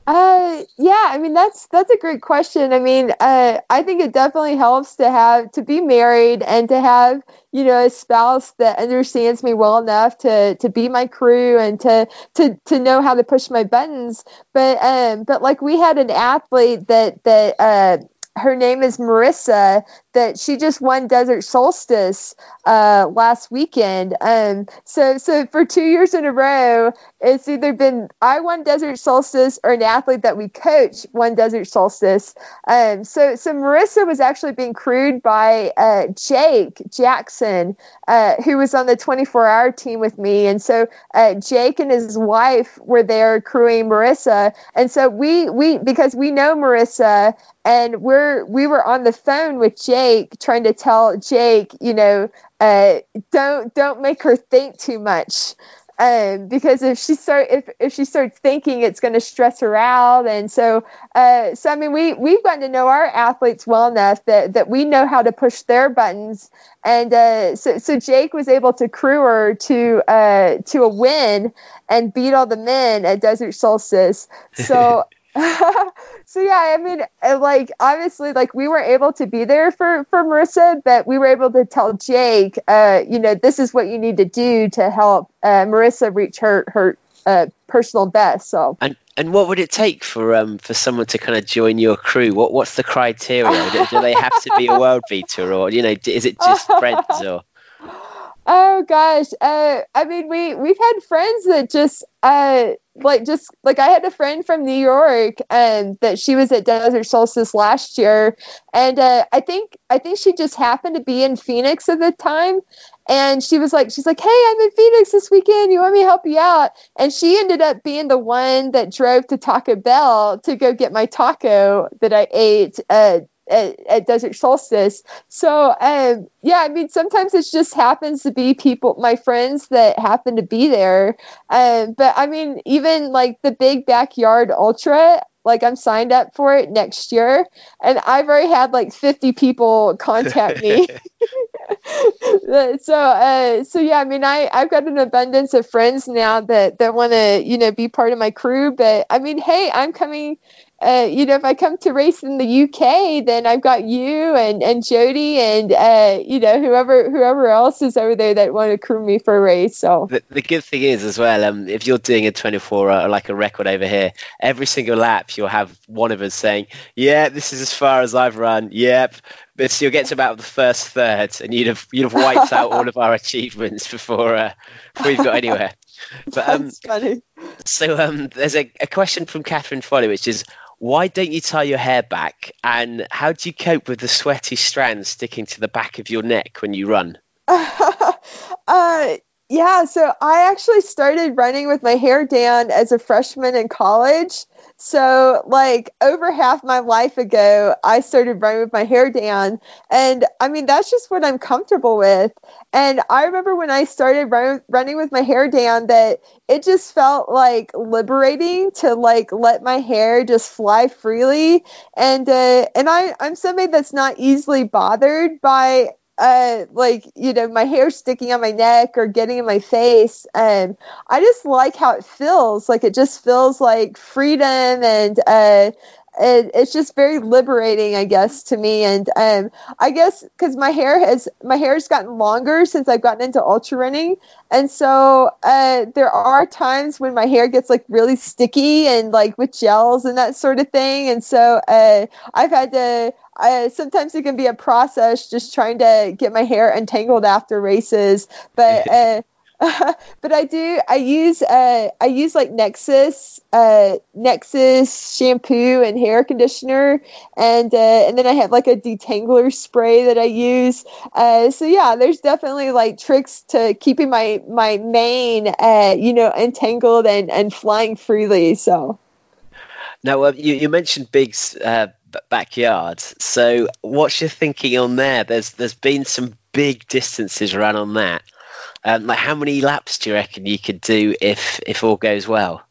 S4: Uh, yeah, I mean that's that's a great question. I mean, uh, I think it definitely helps to have to be married and to have you know a spouse that understands me well enough to to be my crew and to to to know how to push my buttons. But um, but like we had an athlete that that uh her name is Marissa that she just won Desert Solstice uh, last weekend. Um, so so for two years in a row, it's either been I won Desert Solstice or an athlete that we coach won Desert Solstice. Um, so so Marissa was actually being crewed by uh, Jake Jackson, uh, who was on the 24 hour team with me, and so uh, Jake and his wife were there crewing Marissa, and so we we because we know Marissa and we're we were on the phone with Jake trying to tell Jake, you know, uh, don't don't make her think too much. Um, because if she start if, if she starts thinking it's going to stress her out. And so uh, so I mean we we've gotten to know our athletes well enough that that we know how to push their buttons. And uh, so so Jake was able to crew her to uh, to a win and beat all the men at Desert Solstice. So so yeah, I mean, like obviously, like we were able to be there for for Marissa, but we were able to tell Jake, uh, you know, this is what you need to do to help uh, Marissa reach her her uh, personal best. So
S6: and and what would it take for um for someone to kind of join your crew? What what's the criteria? do, do they have to be a world beater, or you know, is it just friends or?
S4: Oh gosh, uh, I mean, we we've had friends that just uh, like just like I had a friend from New York and that she was at Desert Solstice last year, and uh, I think I think she just happened to be in Phoenix at the time, and she was like she's like hey I'm in Phoenix this weekend. You want me to help you out? And she ended up being the one that drove to Taco Bell to go get my taco that I ate uh, at, at Desert Solstice. So, um, yeah, I mean, sometimes it just happens to be people, my friends that happen to be there. Um, but I mean, even like the big backyard ultra, like I'm signed up for it next year, and I've already had like 50 people contact me. so uh, so yeah i mean i i've got an abundance of friends now that that want to you know be part of my crew but i mean hey i'm coming uh, you know, if I come to race in the UK, then I've got you and, and Jody and uh, you know whoever whoever else is over there that want to crew me for a race. So
S1: the, the good thing is as well, um, if you're doing a 24 or like a record over here, every single lap you'll have one of us saying, "Yeah, this is as far as I've run." Yep. But you'll get to about the first third, and you'd have you'd have wiped out all of our achievements before uh, before we've got anywhere.
S4: But um.
S1: So um, there's a, a question from Catherine Foley, which is why don't you tie your hair back? And how do you cope with the sweaty strands sticking to the back of your neck when you run?
S4: uh, yeah, so I actually started running with my hair down as a freshman in college. So, like, over half my life ago, I started running with my hair down. And I mean, that's just what I'm comfortable with. And I remember when I started run, running with my hair down that it just felt like liberating to like let my hair just fly freely. And, uh, and I, I'm somebody that's not easily bothered by uh, like you know my hair sticking on my neck or getting in my face. And i just like how it feels. Like it just feels like freedom and uh, it, it's just very liberating i guess to me. And um, i guess because my hair has my hair has gotten longer since i've gotten into ultra running. And so uh, there are times when my hair gets like really sticky and like with gels and that sort of thing. And so uh, i've had to I, sometimes it can be a process just trying to get my hair untangled after races. But uh, but I do I use uh, I use like Nexus uh, Nexxus shampoo and hair conditioner, and uh, and then I have like a detangler spray that I use. Uh, so yeah, there's definitely like tricks to keeping my my mane uh, you know entangled and and flying freely. So.
S1: Now uh, you, you mentioned Big's uh, backyard. So what's your thinking on there? There's there's been some big distances run on that. Um, like how many laps do you reckon you could do if if all goes well?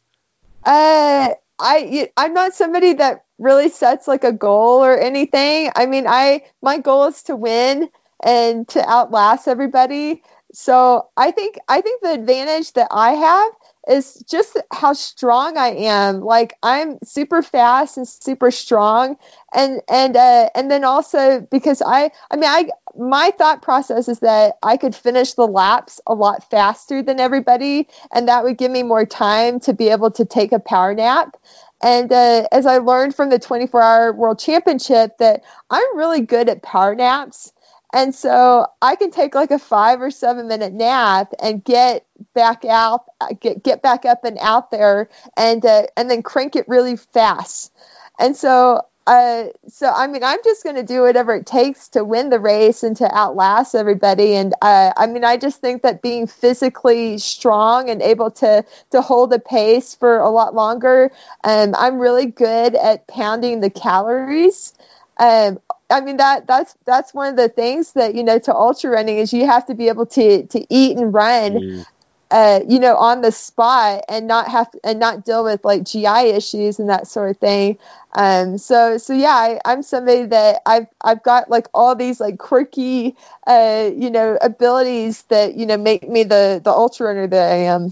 S4: Uh, I I'm not somebody that really sets like a goal or anything. I mean, I my goal is to win and to outlast everybody. So I think I think the advantage that I have is just how strong I am. Like I'm super fast and super strong, and and uh, and then also because I I mean I my thought process is that I could finish the laps a lot faster than everybody, and that would give me more time to be able to take a power nap. And uh, as I learned from the 24 hour world championship, that I'm really good at power naps. And so I can take like a five or seven minute nap and get back out, get get back up and out there, and uh, and then crank it really fast. And so, uh, so I mean, I'm just going to do whatever it takes to win the race and to outlast everybody. And uh, I mean, I just think that being physically strong and able to to hold a pace for a lot longer, um, I'm really good at pounding the calories. Um, I mean that that's that's one of the things that you know to ultra running is you have to be able to to eat and run, mm. uh, you know, on the spot and not have and not deal with like GI issues and that sort of thing. Um, so so yeah, I, I'm somebody that I've I've got like all these like quirky, uh, you know, abilities that you know make me the the ultra runner that I am.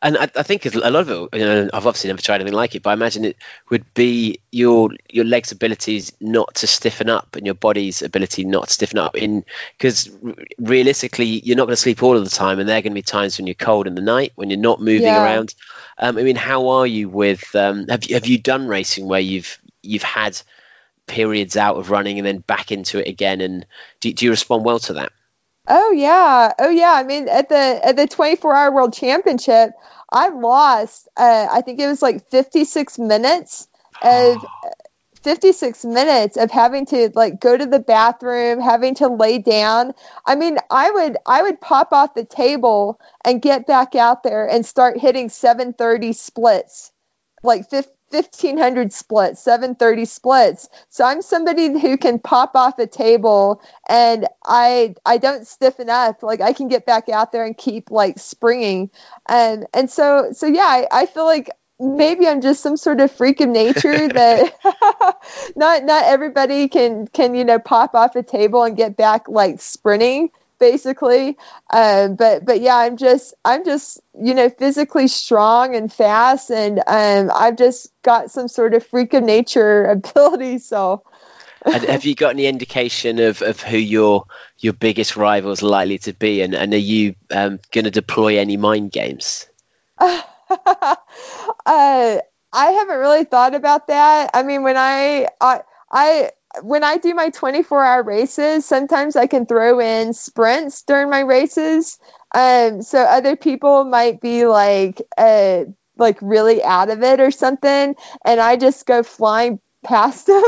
S1: And I, I, think a lot of it, you know, I've obviously never tried anything like it, but I imagine it would be your your legs' abilities not to stiffen up and your body's ability not to stiffen up. In because realistically, you're not going to sleep all of the time, and there are going to be times when you're cold in the night, when you're not moving yeah. around. Um, I mean, how are you with? Um, have you have you done racing where you've you've had periods out of running and then back into it again? And do, do you respond well to that?
S4: Oh yeah, oh yeah. I mean, at the at the 24 hour world championship, I lost. Uh, I think it was like 56 minutes of 56 minutes of having to like go to the bathroom, having to lay down. I mean, I would I would pop off the table and get back out there and start hitting 730 splits, like 50, 1500 splits, 730 splits. So I'm somebody who can pop off a table and I I don't stiffen up. Like I can get back out there and keep like springing. And and so so yeah, I, I feel like maybe I'm just some sort of freak of nature that not not everybody can can you know pop off a table and get back like sprinting basically. Um, but but yeah, I'm just I'm just you know physically strong and fast, and um, I've just got some sort of freak of nature ability. So.
S1: and have you got any indication of, of who your your biggest rivals likely to be, and, and are you um, going to deploy any mind games?
S4: uh, I haven't really thought about that. I mean, when I, I, I when I do my 24 hour races, sometimes I can throw in sprints during my races. Um, so other people might be like, uh, like really out of it or something, and I just go flying past them.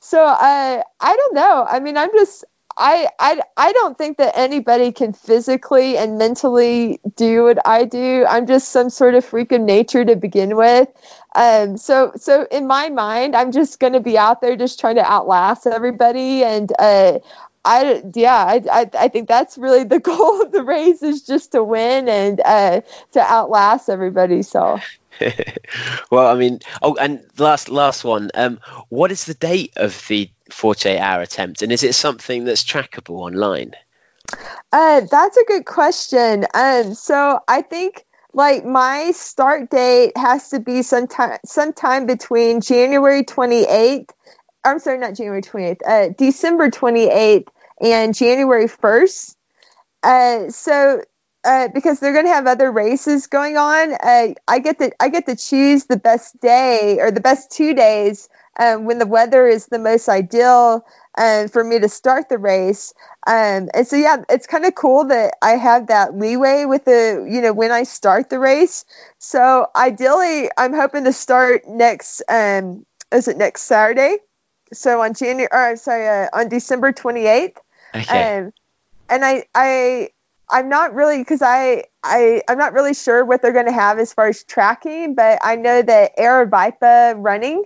S4: So uh, I don't know. I mean, I'm just I, I I don't think that anybody can physically and mentally do what I do. I'm just some sort of freak of nature to begin with. Um, so so in my mind, I'm just going to be out there just trying to outlast everybody. And uh, I yeah, I, I, I think that's really the goal of the race is just to win and uh, to outlast everybody. So.
S1: well, I mean, oh, and last last one. Um, what is the date of the 48 hour attempt, and is it something that's trackable online?
S4: Uh, that's a good question. Um, so I think like my start date has to be sometime sometime between January 28th. I'm sorry, not January 28th. Uh, December 28th and January 1st. Uh, so uh, because they're going to have other races going on. Uh, I get to I get to choose the best day or the best two days um, when the weather is the most ideal um, for me to start the race. Um, and so yeah, it's kind of cool that I have that leeway with the you know when I start the race. So ideally, I'm hoping to start next. Um, is it next Saturday? So on January, or sorry, uh, on December 28th.
S1: Okay.
S4: Um, and I I I'm not really because I I I'm not really sure what they're going to have as far as tracking, but I know that Aravaipa running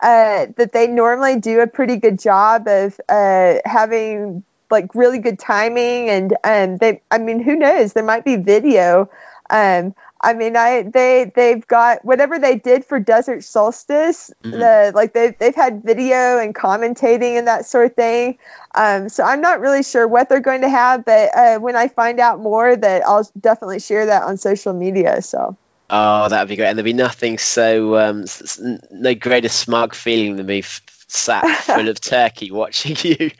S4: uh, that they normally do a pretty good job of uh, having like really good timing and um, they I mean who knows there might be video. Um, I mean, I they they've got whatever they did for Desert Solstice.
S1: Mhm.
S4: The like they they've had video and commentating and that sort of thing. Um, so I'm not really sure what they're going to have, but uh, when I find out more, that I'll definitely share that on social media. So
S1: Oh, that would be great. And there'd be nothing so um, s- s- n- no greater smug feeling than me f- sat full of turkey watching you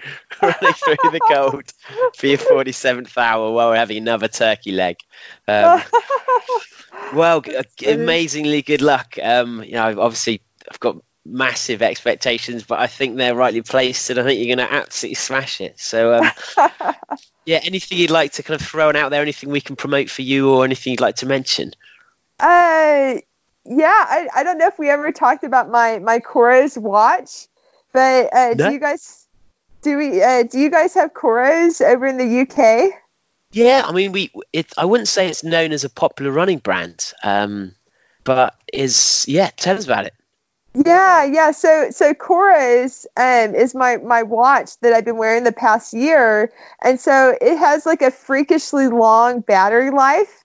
S1: running through the cold for your 47th hour while we're having another turkey leg. Um, well, uh, amazingly good luck. Um, you know, obviously I've got massive expectations, but I think they're rightly placed, and I think you're going to absolutely smash it. So, um, yeah, anything you'd like to kind of throw out there? Anything we can promote for you, or anything you'd like to mention?
S4: Uh, yeah, I, I don't know if we ever talked about my my Coros watch, but uh, do you guys do we uh, do you guys have Coros over in the UK?
S1: Yeah, I mean, we it. I wouldn't say it's known as a popular running brand, um, but is yeah. Tell us about it.
S4: Yeah, yeah. So so Coros um, is my my watch that I've been wearing the past year, and so it has like a freakishly long battery life.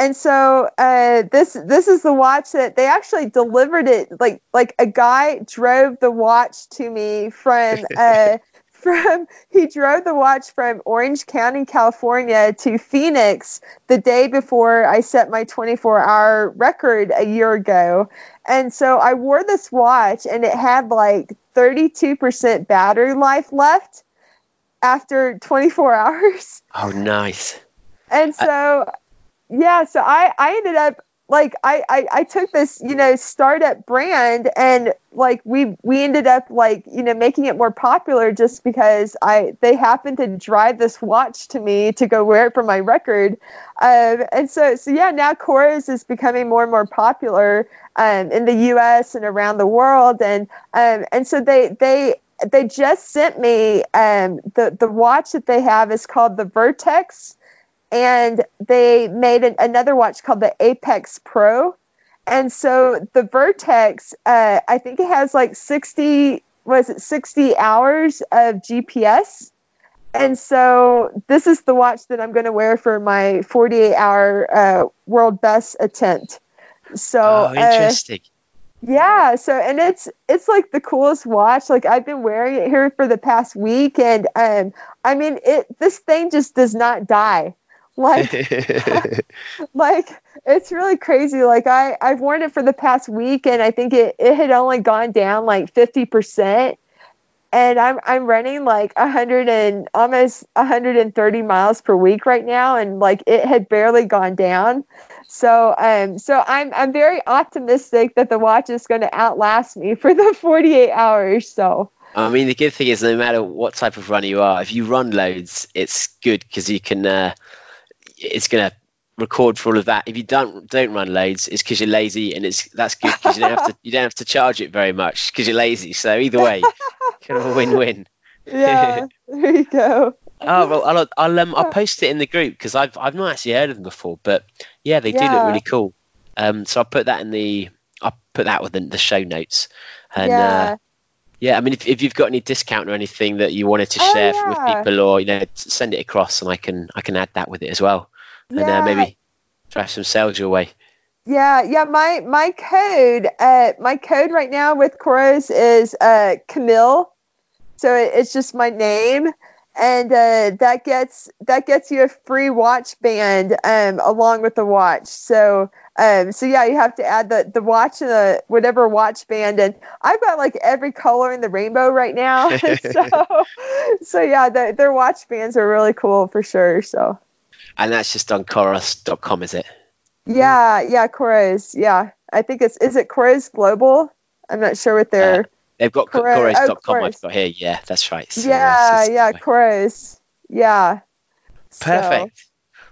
S4: And so uh, this this is the watch that they actually delivered it like like a guy drove the watch to me from uh, from he drove the watch from Orange County, California to Phoenix the day before I set my 24 hour record a year ago. And so I wore this watch and it had like 32% battery life left after 24 hours.
S1: Oh, nice.
S4: And so, yeah, so I, I ended up like I, I I took this you know startup brand and like we we ended up like you know making it more popular just because I they happened to drive this watch to me to go wear it for my record, um, and so so yeah now Coros is becoming more and more popular um, in the U.S. and around the world and um, and so they they they just sent me um, the the watch that they have is called the Vertex and they made an, another watch called the Apex Pro. And so the Vertex, uh, I think it has like 60, was it 60 hours of GPS? And so this is the watch that I'm going to wear for my 48 hour uh, world best attempt. So
S1: oh,
S4: uh,
S1: interesting.
S4: yeah, so and it's it's like the coolest watch. Like I've been wearing it here for the past week, and um, I mean it. This thing just does not die. Like like it's really crazy. Like I I've worn it for the past week, and I think it it had only gone down like fifty percent. And I'm I'm running like a hundred and almost 130 miles per week right now, and like it had barely gone down. So um so I'm I'm very optimistic that the watch is going to outlast me for the 48 hours. So
S1: I mean, the good thing is, no matter what type of runner you are, if you run loads, it's good because you can. Uh, it's gonna record for all of that. If you don't don't run loads, it's because you're lazy, and it's that's good because you don't have to you don't have to charge it very much because you're lazy. So either way, kind of a win-win.
S4: yeah, there you go.
S1: Oh well, I'll I'll, um, I'll post it in the group because I've I've not actually heard of them before, but yeah, they do look really cool. Um, so I'll put that in the I'll put that within the show notes. And
S4: yeah.
S1: uh, yeah, I mean, if, if you've got any discount or anything that you wanted to
S4: Oh,
S1: share
S4: yeah.
S1: with people, or you know, send it across, and I can I can add that with it as well, and
S4: Yeah.
S1: uh, maybe drive some sales your way.
S4: Yeah, yeah. My my code, uh, my code right now with Coros is uh, Camille, so it, it's just my name, and uh, that gets that gets you a free watch band um, along with the watch. So um, so yeah, you have to add the the watch and the whatever watch band, and I've got like every color in the rainbow right now. so so yeah, the, their watch bands are really cool for sure. So.
S1: And that's just on Coros.com, is it?
S4: Yeah, yeah, Coros. Yeah, I think it's is it Coros Global? I'm not sure what their.
S1: They've got
S4: Coro- oh. Coros.
S1: I've got here. Yeah, that's right. So, uh,
S4: yeah, yeah, Coros. Yeah. So,
S1: Perfect.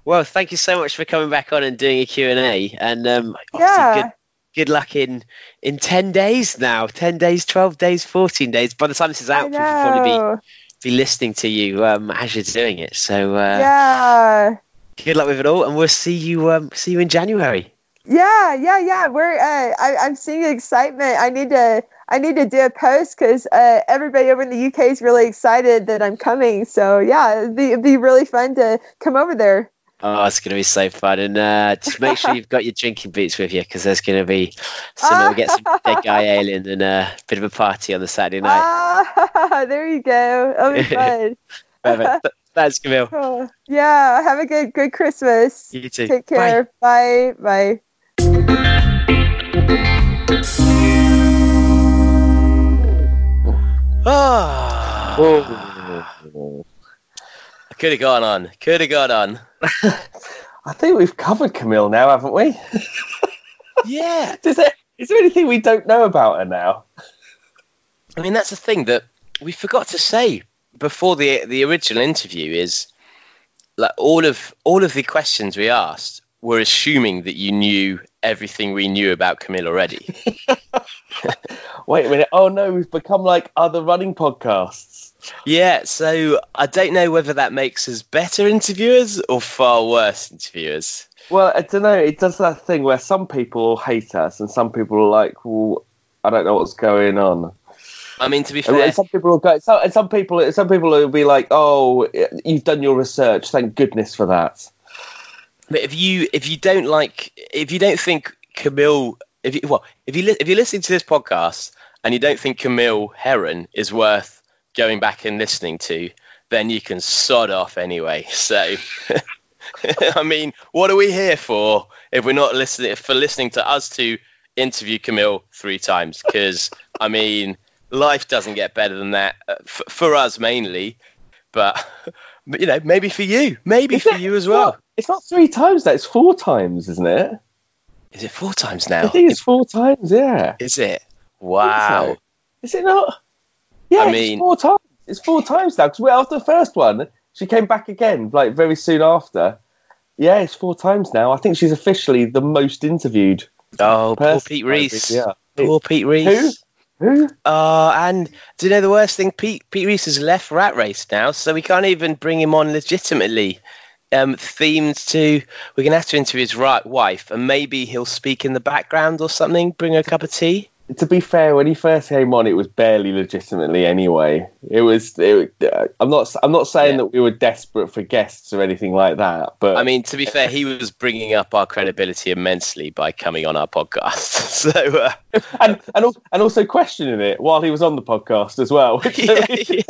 S1: Well, thank you so much for coming back on and doing a Q&A. And um,
S4: Yeah.
S1: good, good luck in, in 10 days now. 10 days, 12 days, 14 days. By the time this is out, people will probably be, be listening to you um, as you're doing it. So uh,
S4: yeah.
S1: Good luck with it all. And we'll see you um, see you in January.
S4: Yeah, yeah, yeah. We're uh, I, I'm seeing excitement. I need to I need to do a post because uh, everybody over in the UK is really excited that I'm coming. So yeah, it'd be, it'd be really fun to come over there.
S1: Oh, it's going to be so fun. And uh, just make sure you've got your drinking boots with you because there's going to be some, we'll get some dead guy alien and a bit of a party on the Saturday night.
S4: Ah, there you go. That'll be fun.
S1: Perfect. Th- Thanks, Camille.
S4: Oh, yeah, have a good good Christmas.
S1: You too.
S4: Take
S1: Bye.
S4: care. Bye. Bye.
S1: Ah.
S7: I could have gone on. Could have gone on.
S8: I think we've covered Camille now, haven't we?
S1: yeah.
S8: Is there, is there anything we don't know about her now?
S7: I mean, that's the thing that
S1: we forgot to say before the the original interview is like all of all of the questions we asked were assuming that you knew everything we knew about Camille already.
S8: Wait a minute. Oh no, we've become like other running podcasts.
S1: yeah, so I don't know whether that makes us better interviewers or far worse interviewers.
S8: Well, I don't know. It does that thing where some people hate us and some people are like, well, I don't know what's going on.
S1: I mean, to be
S8: And
S1: fair,
S8: some people will go. Some, and some people, some people will be like, "Oh, you've done your research. Thank goodness for that."
S1: But if you if you don't like if you don't think Camille if you well if you li- if you're listening to this podcast and you don't think Camille Herron is worth going back and listening to, then you can sod off anyway. So I mean, what are we here for if we're not listening for listening to us to interview Camille three times? Because I mean, life doesn't get better than that uh, f- for us mainly, but. You know, maybe for you, maybe
S8: Is
S1: for
S8: it-
S1: you as well.
S8: not- It's not three times. That it's four times, isn't it?
S1: Is it four times now?
S8: I think it's four times. Yeah.
S1: Is it? Wow.
S8: so. Is it not? Yeah,
S1: I mean-
S8: it's four times. It's four times now. Because we're after the first one, she came back again, like very soon after. Yeah, it's four times now. I think she's officially the most interviewed.
S1: Oh, poor. Pete Reese.
S8: Yeah.
S1: Poor Pete Reese.
S8: Who?
S1: Uh, and do you know the worst thing? Pete Pete Reese has left Rat Race now, so we can't even bring him on legitimately. Um, themed to, we're gonna have to interview his right wife, and maybe he'll speak in the background or something. Bring her a cup of tea.
S8: To be fair, when he first came on, it was barely legitimately anyway. It was. It, uh, I'm not. I'm not saying
S1: Yeah.
S8: that we were desperate for guests or anything like that. But
S1: I mean, to be fair, he was bringing up our credibility immensely by coming on our podcast. so, uh,
S8: and and, and also questioning it while he was on the podcast as well.
S1: yeah, yeah.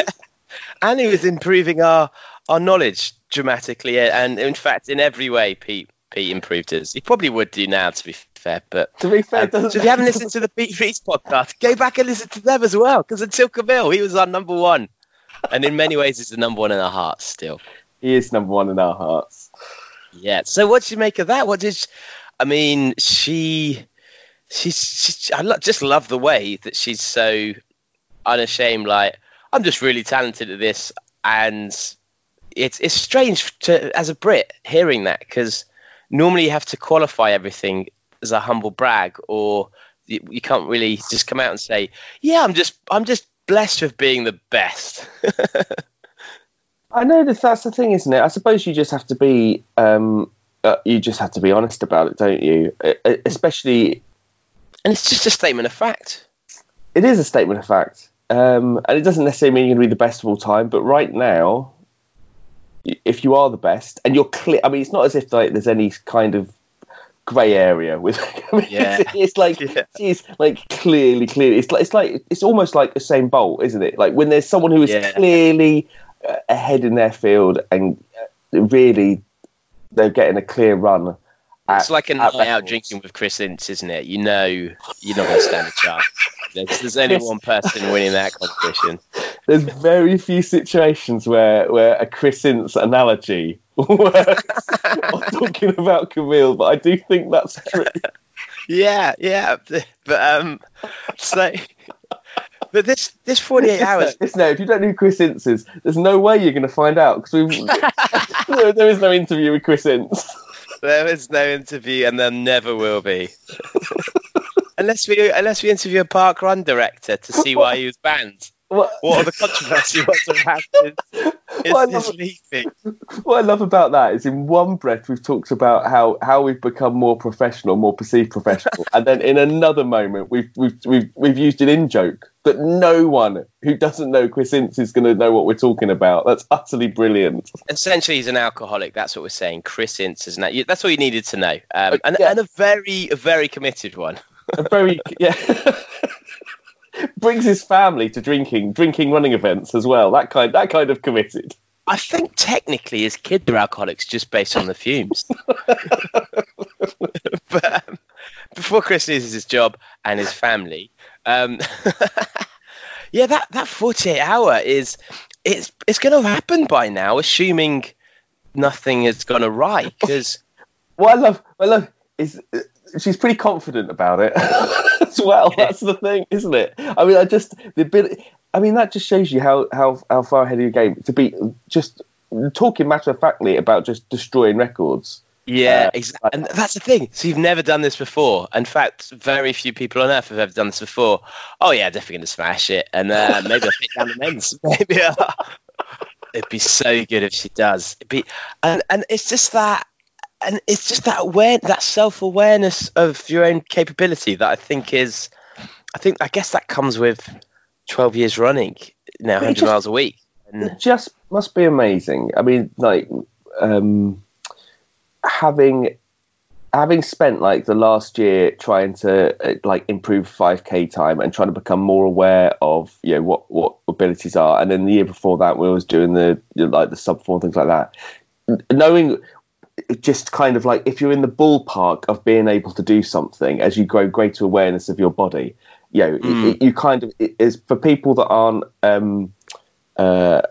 S1: and he was improving our our knowledge dramatically, and in fact, in every way, Pete Pete improved his. He probably would do now, to be fair. But
S8: to be fair,
S1: um, so if you haven't listened to the Pete Reese podcast, go back and listen to them as well. Because until Camille, he was our number one, and in many ways, he's the number one in our hearts still.
S8: he is number one in our hearts.
S1: Yeah. So what did you make of that? What did she, I mean? She, she's, she, I lo- just love the way that she's so unashamed. Like I'm just really talented at this, and it's it's strange to as a Brit hearing that because normally you have to qualify everything as a humble brag, or you, you can't really just come out and say, "Yeah, I'm just I'm just blessed with being the best."
S8: I know that that's the thing, isn't it? I suppose you just have to be. Um, uh, you just have to be honest about it, don't you? Especially,
S1: and it's just a statement of fact.
S8: it is a statement of fact, um, and it doesn't necessarily mean you're going to be the best of all time. But right now, if you are the best, and you're clear, I mean, it's not as if like there's any kind of grey area with.
S1: Yeah.
S8: it's, it's like
S1: Yeah.
S8: she's like clearly, clearly. It's like it's like it's almost like the same bolt, isn't it? Like when there's someone who is
S1: Yeah.
S8: clearly uh, ahead in their field and uh, really they're getting a clear run.
S1: It's like a
S8: at
S1: night out drinking with Chris Ince, isn't it? You know you're not going to stand a chance. There's, there's only one person winning that competition.
S8: There's very few situations where where a Chris Ince analogy works. I'm talking about Camille, but I do think that's true.
S1: Yeah, yeah. But um, so, but this this 48 hours.
S8: Listen, if you don't know who Chris Ince is, there's no way you're going to find out because there, there is no interview with Chris Ince.
S1: There is no interview, and there never will be. unless we unless we interview a park run director to see why he was banned.
S8: What,
S1: the controversy was around his, his,
S8: What I love-
S1: leaving?
S8: what I love about that is in one breath we've talked about how, how we've become more professional, more perceived professional, and then in another moment we've we've we've, we've used an in joke that no one who doesn't know Chris Ince is going to know what we're talking about. That's utterly brilliant.
S1: Essentially, he's an alcoholic. That's what we're saying. Chris Ince is you- That's all you needed to know, um, and,
S8: Yeah.
S1: and a very, a very committed one.
S8: A very yeah. Brings his family to drinking, drinking running events as well. That kind, that kind of committed.
S1: I think technically his kids are alcoholics just based on the fumes. but um, before Chris loses his job and his family, um, yeah, that, that 48 hour is it's it's going to happen by now, assuming nothing has gone awry. Because
S8: What I love, I love is uh, she's pretty confident about it as well. That's the thing, isn't it? I mean, I just the ability. I mean, that just shows you how how how far ahead of your game to be just talking matter of factly about just destroying records.
S1: Yeah,
S8: Uh,
S1: exactly. And that's the thing. So you've never done this before. In fact, very few people on earth have ever done this before. Oh yeah, definitely going to smash it, and uh, maybe I'll take down the men's. Maybe I'll... it'd be so good if she does. It'd be, and and it's just that, and it's just that aware, that self awareness of your own capability that I think is, I think I guess that comes with twelve years running, know, hundred
S8: just-
S1: miles a week. And
S8: It just must be amazing. I mean, like um, having having spent like the last year trying to uh, like improve 5k time and trying to become more aware of you know what what abilities are and then the year before that we was doing the you know, like the sub four things like that knowing just kind of like if you're in the ballpark of being able to do something as you grow greater awareness of your body you know
S1: Mm.
S8: it, you kind of it is for people that aren't um uh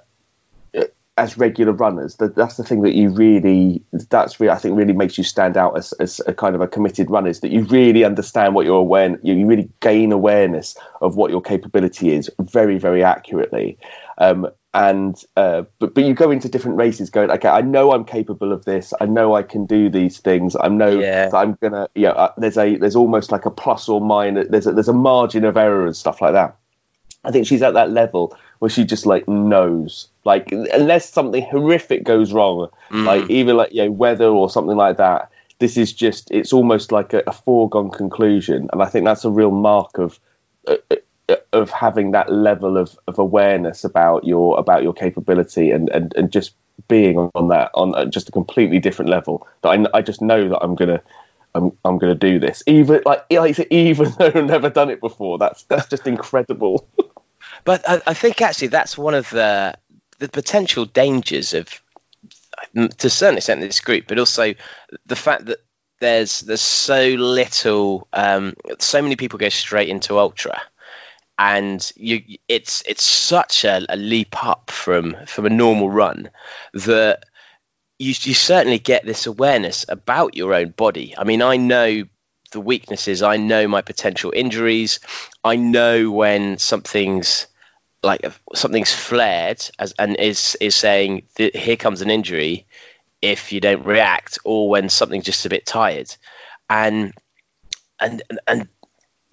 S8: as regular runners that that's the thing that you really that's really I think really makes you stand out as, as a kind of a committed runner is that you really understand what you're aware you, you really gain awareness of what your capability is very very accurately um, and uh, but but you go into different races going okay I know I'm capable of this I know I can do these things I know
S1: Yeah.
S8: that I'm gonna you know uh, there's a there's almost like a plus or minus there's a, there's a margin of error and stuff like that I think she's at that level where she just like knows, like unless something horrific goes wrong,
S1: Mm.
S8: like even like you know weather or something like that. This is just it's almost like a, a foregone conclusion, and I think that's a real mark of uh, uh, of having that level of, of awareness about your about your capability and, and, and just being on that on a- just a completely different level that I, I just know that I'm gonna I'm, I'm gonna do this. Even like like even though I've never done it before that's that's just incredible.
S1: But I, I think actually that's one of the the potential dangers of, to a certain extent, this group, but also the fact that there's there's so little, um, so many people go straight into ultra, and you it's it's such a, a leap up from from a normal run that you you certainly get this awareness about your own body. I mean, I know the weaknesses. I know my potential injuries. I know when something's like something's flared as and is is saying here comes an injury if you don't react or when something's just a bit tired and and and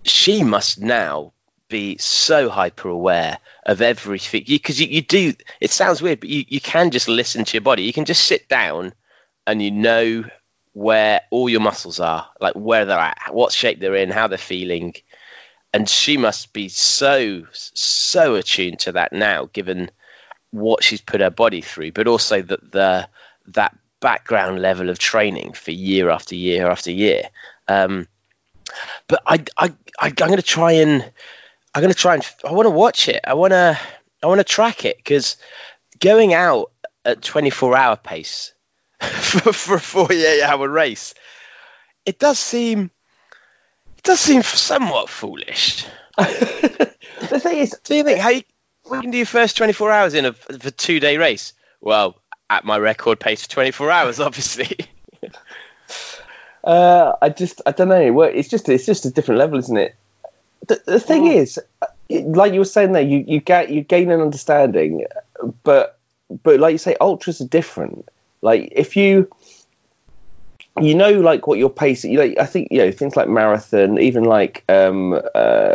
S1: she must now be so hyper aware of everything. Because you, you do it sounds weird but you, you can just listen to your body. You can just sit down and you know where all your muscles are like where they're at what shape they're in how they're feeling. And she must be so so attuned to that now given what she's put her body through but also that the that background level of training for year after year after year. Um, but I, I, I I'm going to try and I'm going to try and I want to watch it I want to I want to track it because going out at 24 hour pace for, for a 48 hour race it does seem it does seem somewhat foolish
S8: the thing is
S1: do you think how you, we can do your first 24 hours in a, a two day race? Well, at my record pace for 24 hours, obviously.
S8: Uh, I just, I don't know. Well, it's just, it's just a different level, isn't it? The, the thing is, uh, like you were saying there, you you get you gain an understanding, but but like you say, ultras are different. Like if you you know like what your pace, you know, I think you know things like marathon, even like um uh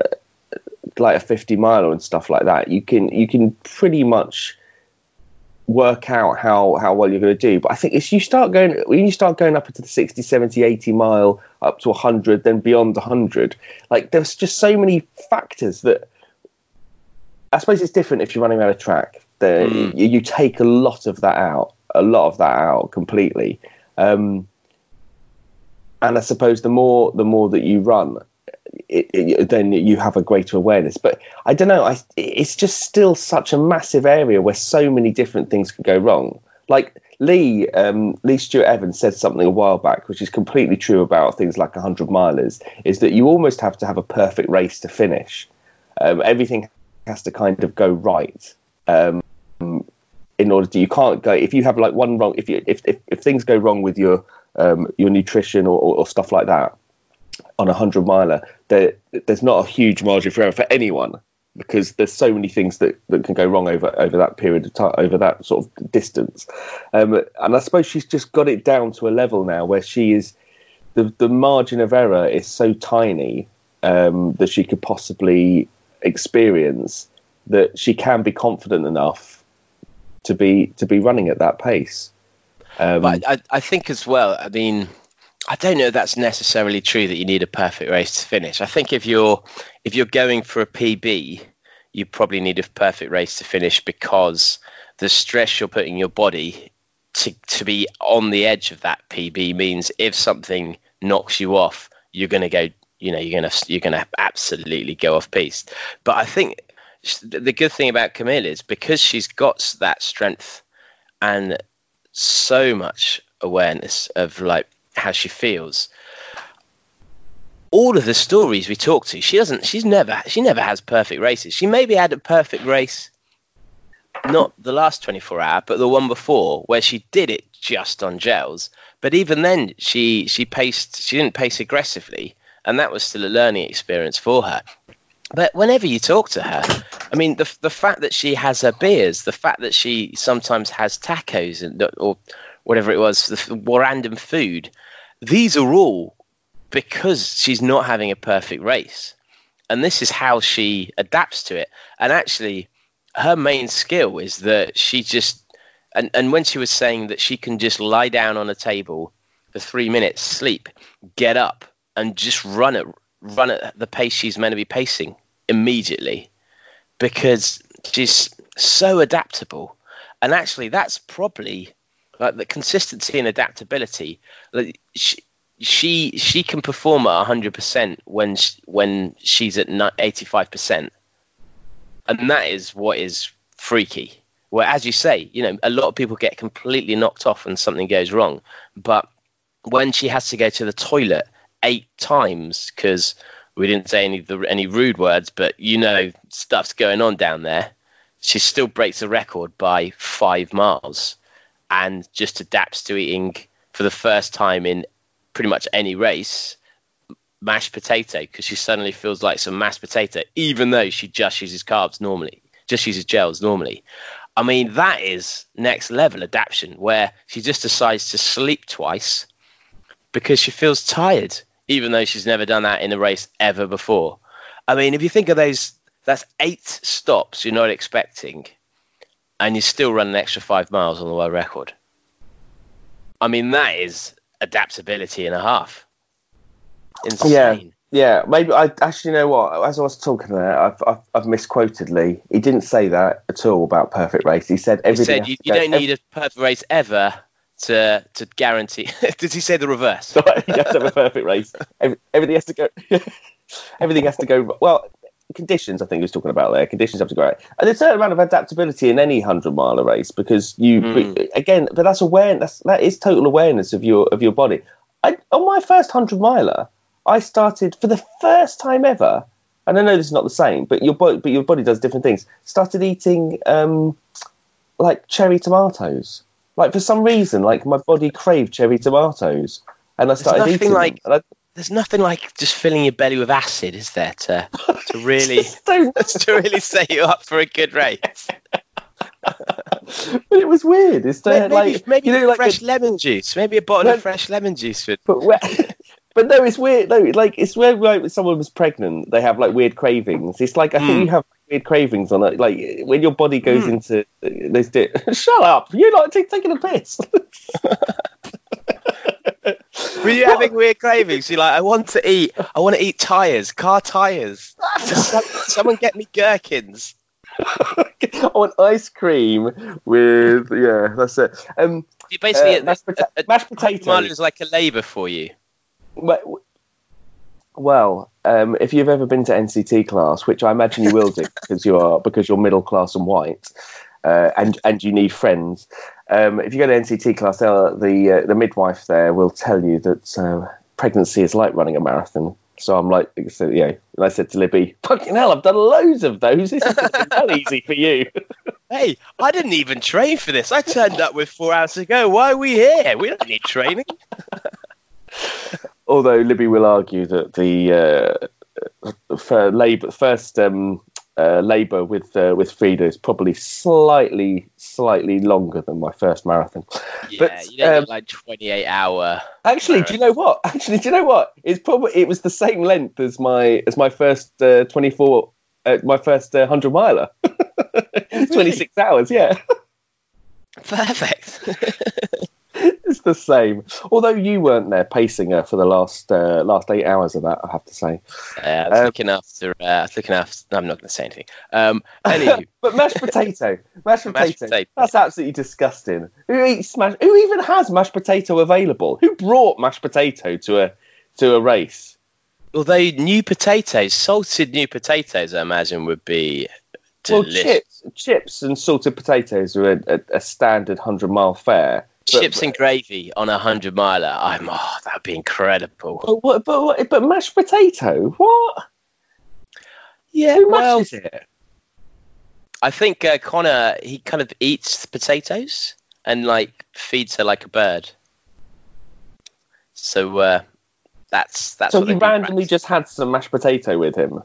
S8: like a fifty miler and stuff like that. You can you can pretty much work out how how well you're going to do but i think if you start going when you start going up into the 60 70 80 mile up to 100 then beyond 100 like there's just so many factors that i suppose it's different if you're running around a track the,
S1: Mm.
S8: you, you take a lot of that out a lot of that out completely um, and i suppose the more the more that you run it, it, then you have a greater awareness. But I don't know. I, it's just still such a massive area where so many different things could go wrong. Like Lee, um, Lee Stewart Evans said something a while back, which is completely true about things like 100 milers, is that you almost have to have a perfect race to finish. Um, everything has to kind of go right. Um, in order to, you can't go if you have like one wrong. If you if if, if things go wrong with your um, your nutrition or, or, or stuff like that, on a hundred miler, there there's not a huge margin for error for anyone because there's so many things that, that can go wrong over over that period of time, over that sort of distance. Um, and I suppose she's just got it down to a level now where she is the the margin of error is so tiny um, that she could possibly experience that she can be confident enough to be to be running at that pace. Um,
S1: But I, I think as well, I mean, I don't know that's necessarily true that you need a perfect race to finish. I think if you're if you're going for a PB, you probably need a perfect race to finish because the stress you're putting your body to to be on the edge of that PB means if something knocks you off, you're going to go. You know, you're going to you're going to absolutely go off piste. But I think the good thing about Camille is because she's got that strength and so much awareness of like how she feels. All of the stories we talk to she doesn't she's never she never has perfect races. She maybe had a perfect race not the last 24 hour but the one before where she did it just on gels. But even then she she paced she didn't pace aggressively and that was still a learning experience for her. But whenever you talk to her, I mean, the the fact that she has her beers, the fact that she sometimes has tacos and or whatever it was, the random food, these are all because she's not having a perfect race, and this is how she adapts to it. And actually, her main skill is that she just and and when she was saying that she can just lie down on a table for three minutes, sleep, get up, and just run at run at the pace she's meant to be pacing immediately because she's so adaptable. And actually, that's probably like the consistency and adaptability. Like she, she she can perform at 100% when she, when she's at 85%. And that is what is freaky. Where as you say, you know, a lot of people get completely knocked off when something goes wrong, but when she has to go to the toilet eight times because we didn't say any any rude words, but you know stuff's going on down there. She still breaks the record by five miles, and just adapts to eating for the first time in pretty much any race mashed potato because she suddenly feels like some mashed potato, even though she just uses carbs normally, just uses gels normally. I mean, that is next level adaptation where she just decides to sleep twice because she feels tired even though she's never done that in a race ever before. I mean, if you think of those, that's eight stops you're not expecting, and you still run an extra five miles on the world record. I mean, that is adaptability and a half. Insane.
S8: Yeah. Yeah, maybe I actually you know what. As I was talking there, I've, I've I've misquoted Lee. He didn't say that at all about perfect race. He said
S1: He
S8: everything.
S1: said you, you don't need a perfect race ever to to guarantee. Did he say the reverse?
S8: you have to have a perfect race. Every, everything has to go. everything has to go. Well, conditions. I think he was talking about there. Conditions have to go right, and there's a certain amount of adaptability in any hundred mile race because you
S1: Mm.
S8: again, but that's awareness. That is total awareness of your of your body. I, on my first hundred miler, I started for the first time ever, and I know this is not the same, but your body, but your body does different things. Started eating um, like cherry tomatoes. Like for some reason, like my body craved cherry tomatoes, and I started
S1: nothing
S8: eating
S1: like-
S8: them.
S1: There's nothing like just filling your belly with acid, is there, to to really to really set you up for a good race?
S8: but it was weird. It's uh,
S1: maybe
S8: like
S1: maybe
S8: you know, like
S1: fresh
S8: a-
S1: lemon juice, maybe a bottle of fresh lemon juice. Would,
S8: but where, but no, it's weird. No, like it's where like when someone was pregnant, they have like weird cravings. It's like I think
S1: Mm.
S8: you have weird cravings on it. Like when your body goes
S1: Mm.
S8: into this. Di- Shut up! You're not t- taking a piss.
S1: Were you having weird cravings? You're like, I want to eat. I want to eat tires, car tires. Someone get me gherkins.
S8: I want ice cream with yeah, that's it. Um,
S1: You basically
S8: Uh, mashed pota-
S1: a, a,
S8: mashed
S1: a
S8: potatoes.
S1: is like a labour for you.
S8: Well, well um, if you've ever been to NCT class, which I imagine you will do because you are because you're middle class and white, uh, and and you need friends. Um, if you go to NCT class, the uh, the midwife there will tell you that uh, pregnancy is like running a marathon. So I'm like, so, yeah. And I said to Libby, "Fucking hell, I've done loads of those. This is well easy for you."
S1: Hey, I didn't even train for this. I turned up with four hours to go. Why are we here? We don't need training.
S8: Although Libby will argue that the uh, for Labour first um, uh, Labour with uh, with Frida is probably slightly slightly longer than my first marathon.
S1: Yeah,
S8: But,
S1: you don't
S8: um,
S1: get like 28 hour.
S8: Actually, do you know what? Actually, do you know what? It's probably it was the same length as my as my first uh, twenty four. Uh, my first uh, hundred miler, twenty six hours. Yeah,
S1: Perfect.
S8: it's the same. Although you weren't there pacing her for the last uh, last eight hours of that, I have to say.
S1: Uh, I was
S8: Um,
S1: looking after. Uh, I was looking after. No, I'm not going to say anything. Um,
S8: but mashed potato, mashed potato,
S1: Mashed potato.
S8: that's absolutely disgusting. Who eats smash? Who even has mashed potato available? Who brought mashed potato to a to a race?
S1: although new potatoes, salted new potatoes, I imagine would be
S8: Well,
S1: delicious.
S8: chips, chips and salted potatoes are a, a, a standard hundred mile fare. But-
S1: Chips and gravy on a hundred miler. I'm. Oh, that'd be incredible.
S8: But what? But, what- but mashed potato? What?
S1: Yeah.
S8: Who
S1: Well,
S8: mashes it?
S1: I think uh, Conor he kind of eats the potatoes and like feeds her like a bird. So uh, that's that's.
S8: So
S1: what
S8: he
S1: they do in
S8: randomly
S1: practice.
S8: just had some mashed potato with him.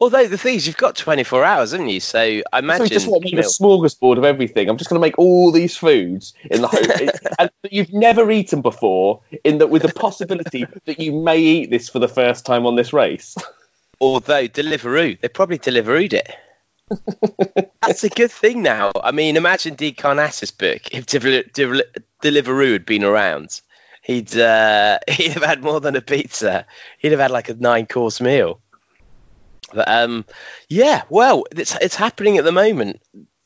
S1: Although the thing is, you've got 24 hours, haven't you? So I
S8: So
S1: imagine.
S8: he just what, made
S1: you
S8: a smorgasbord of everything. I'm just going to make all these foods in the hope and that you've never eaten before, in that with the possibility that you may eat this for the first time on this race.
S1: although Deliveroo, they probably Deliverooed it. That's a good thing now. I mean, imagine D. Karnazes' book if Deli- Deli- Deliveroo had been around. He'd uh, he'd have had more than a pizza. He'd have had like a nine course meal. But um, yeah, well, it's it's happening at the moment.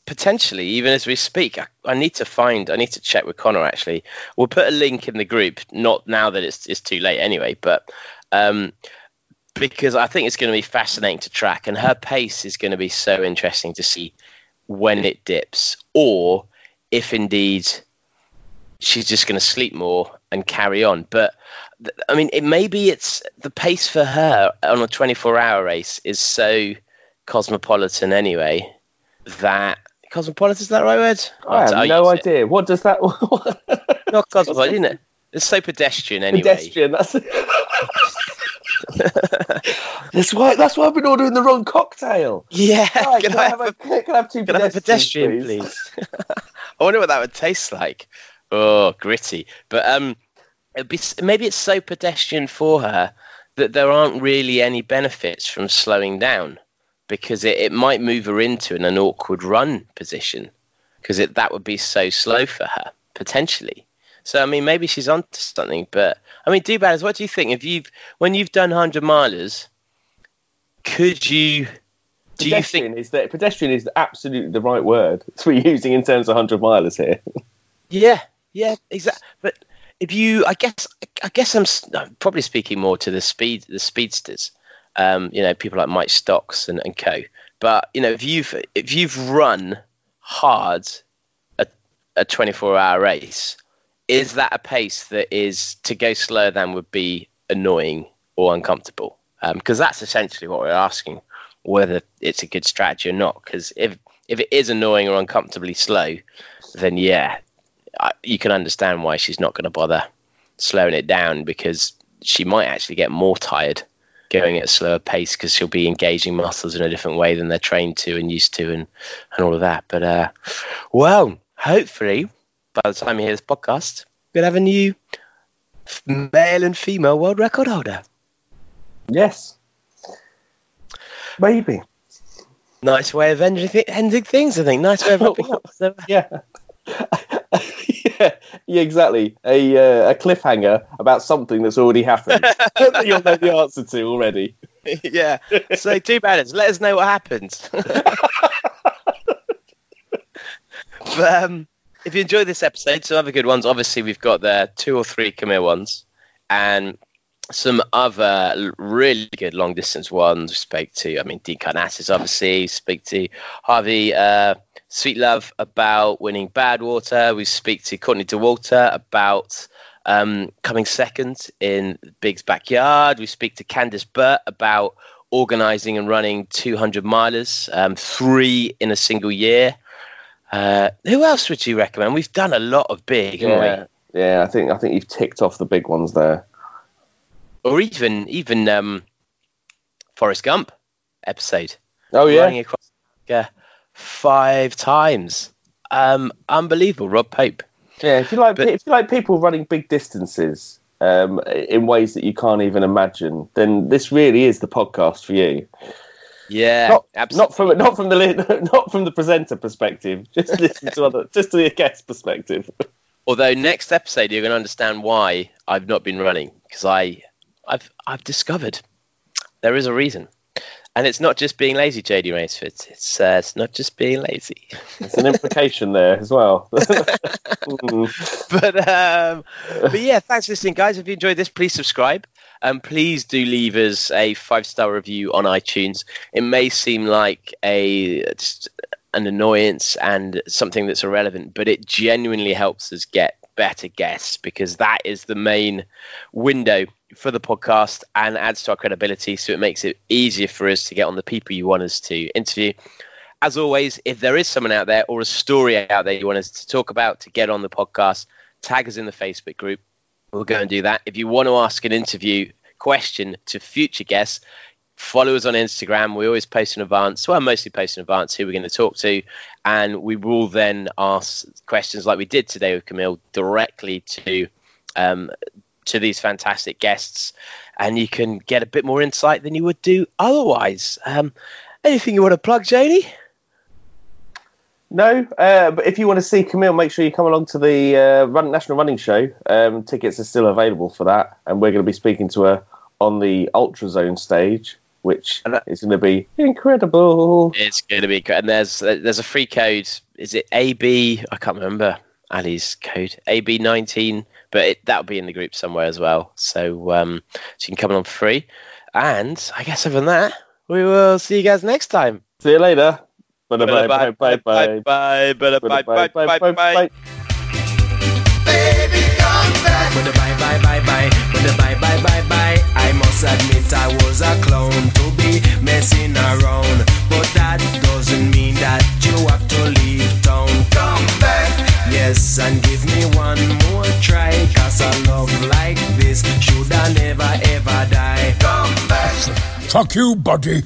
S1: Potentially, even as we speak, I, I need to find. I need to check with Conor. Actually, we'll put a link in the group. Not now that it's it's too late anyway, but um, because I think it's going to be fascinating to track, and her pace is going to be so interesting to see when it dips, or if indeed she's just going to sleep more and carry on. But I mean, it maybe it's the pace for her on a 24-hour race is so cosmopolitan anyway that cosmopolitan is that the right word?
S8: I have
S1: I'll
S8: no
S1: use it.
S8: idea. What does that?
S1: Not cosmopolitan, isn't it? It's so pedestrian anyway.
S8: Pedestrian. That's. that's why. That's why I've been ordering the wrong cocktail.
S1: Yeah.
S8: Right,
S1: can,
S8: can, I have a, can I have two
S1: can I have a
S8: pedestrians,
S1: pedestrian, please? I wonder what that would taste like. Oh, gritty. But um, be maybe it's so pedestrian for her that there aren't really any benefits from slowing down because it, it might move her into an, an awkward run position because that would be so slow for her potentially. So I mean, maybe she's onto something. But I mean, do what do you think? If you've when you've done hundred milers, could you? Do you
S8: pedestrian
S1: think?
S8: is that pedestrian is absolutely the right word to be using in terms of hundred milers here.
S1: Yeah, yeah, exactly. But if you, I guess, I guess I'm, probably speaking more to the speed, the speedsters. Um, you know, people like Mike Stocks and, and co. But you know, if you've if you've run hard a, a 24 hour race, is that a pace that is to go slower than would be annoying or uncomfortable? Because that's essentially what we're asking, whether it's a good strategy or not. Because if if it is annoying or uncomfortably slow, then yeah, I, you can understand why she's not going to bother slowing it down because she might actually get more tired going at a slower pace because she'll be engaging muscles in a different way than they're trained to and used to and, and all of that. But uh, well, hopefully by the time you hear this podcast, we'll have a new male and female world record holder.
S8: Yes. Maybe.
S1: Nice way of ending, thi- ending things, I think. Nice way of wrapping up. So,
S8: Yeah. yeah, yeah, exactly. A uh, a cliffhanger about something that's already happened. that You'll know the answer to already.
S1: yeah. So two batters. Let us know what happens. but um, if you enjoyed this episode, some other good ones. Obviously, we've got the two or three Camille ones, and some other really good long distance ones. We spoke to, I mean, Dean Karnazes, obviously. Speak to Harvey uh, Sweet Love about winning Badwater. We speak to Courtney Dauwalter about um, coming second in Big's backyard. We speak to Candice Burt about organising and running 200 milers, um, three in a single year. Uh, who else would you recommend? We've done a lot of big, haven't
S8: Yeah, yeah. I think I think you've ticked off the big ones there.
S1: Or even even um, Forrest Gump episode.
S8: Oh yeah,
S1: yeah, five times. Um, unbelievable, Rob Pope.
S8: yeah. If you like,
S1: But-
S8: if you like people running big distances um, in ways that you can't even imagine, then this really is the podcast for you.
S1: Yeah,
S8: not,
S1: absolutely.
S8: not from not from the not from the presenter perspective. Just listen to other, just to the guest perspective.
S1: Although next episode you're going to understand why I've not been running because I, I've I've discovered there is a reason, and it's not just being lazy, JD Raynsford. It's uh, it's not just being lazy.
S8: There's an implication there as well. Mm.
S1: but um, but yeah, thanks for listening, guys. If you enjoyed this, please subscribe. And please do leave us a five star review on iTunes. It may seem like a just an annoyance and something that's irrelevant, but it genuinely helps us get better guests because that is the main window for the podcast and adds to our credibility. So it makes it easier for us to get on the people you want us to interview. As always, if there is someone out there or a story out there you want us to talk about to get on the podcast, tag us in the Facebook group. We'll go and do that. If you want to ask an interview question to future guests, follow us on Instagram. We always post in advance. Well, mostly post in advance who we're going to talk to, and we will then ask questions like we did today with Camille directly to um, to these fantastic guests, and you can get a bit more insight than you would do otherwise. Um, anything you want to plug, Janie?
S8: No, uh, but if you want to see Camille, make sure you come along to the uh, Run, National Running Show. Um, tickets are still available for that, and we're going to be speaking to her on the Ultra Zone stage which is going to be incredible.
S1: It's going to be great. And there's there's a free code. Is it AB? I can't remember Ali's code. AB19, but it, that'll be in the group somewhere as well. So um, so you can come on for free. And I guess other than that, we will see you guys next time.
S8: See you later. Bye bye bye bye bye.
S1: bye bye bye bye bye bye bye.
S3: With the bye bye bye bye, with the bye bye bye bye. Bye bye. Bye bye. Bye bye. Bye bye. I must admit I was a clown to be messing around, but that doesn't mean that you have to leave town. Yes, and give me one more try, cause a love like this should I never ever die. Come back.
S9: Fuck you, buddy.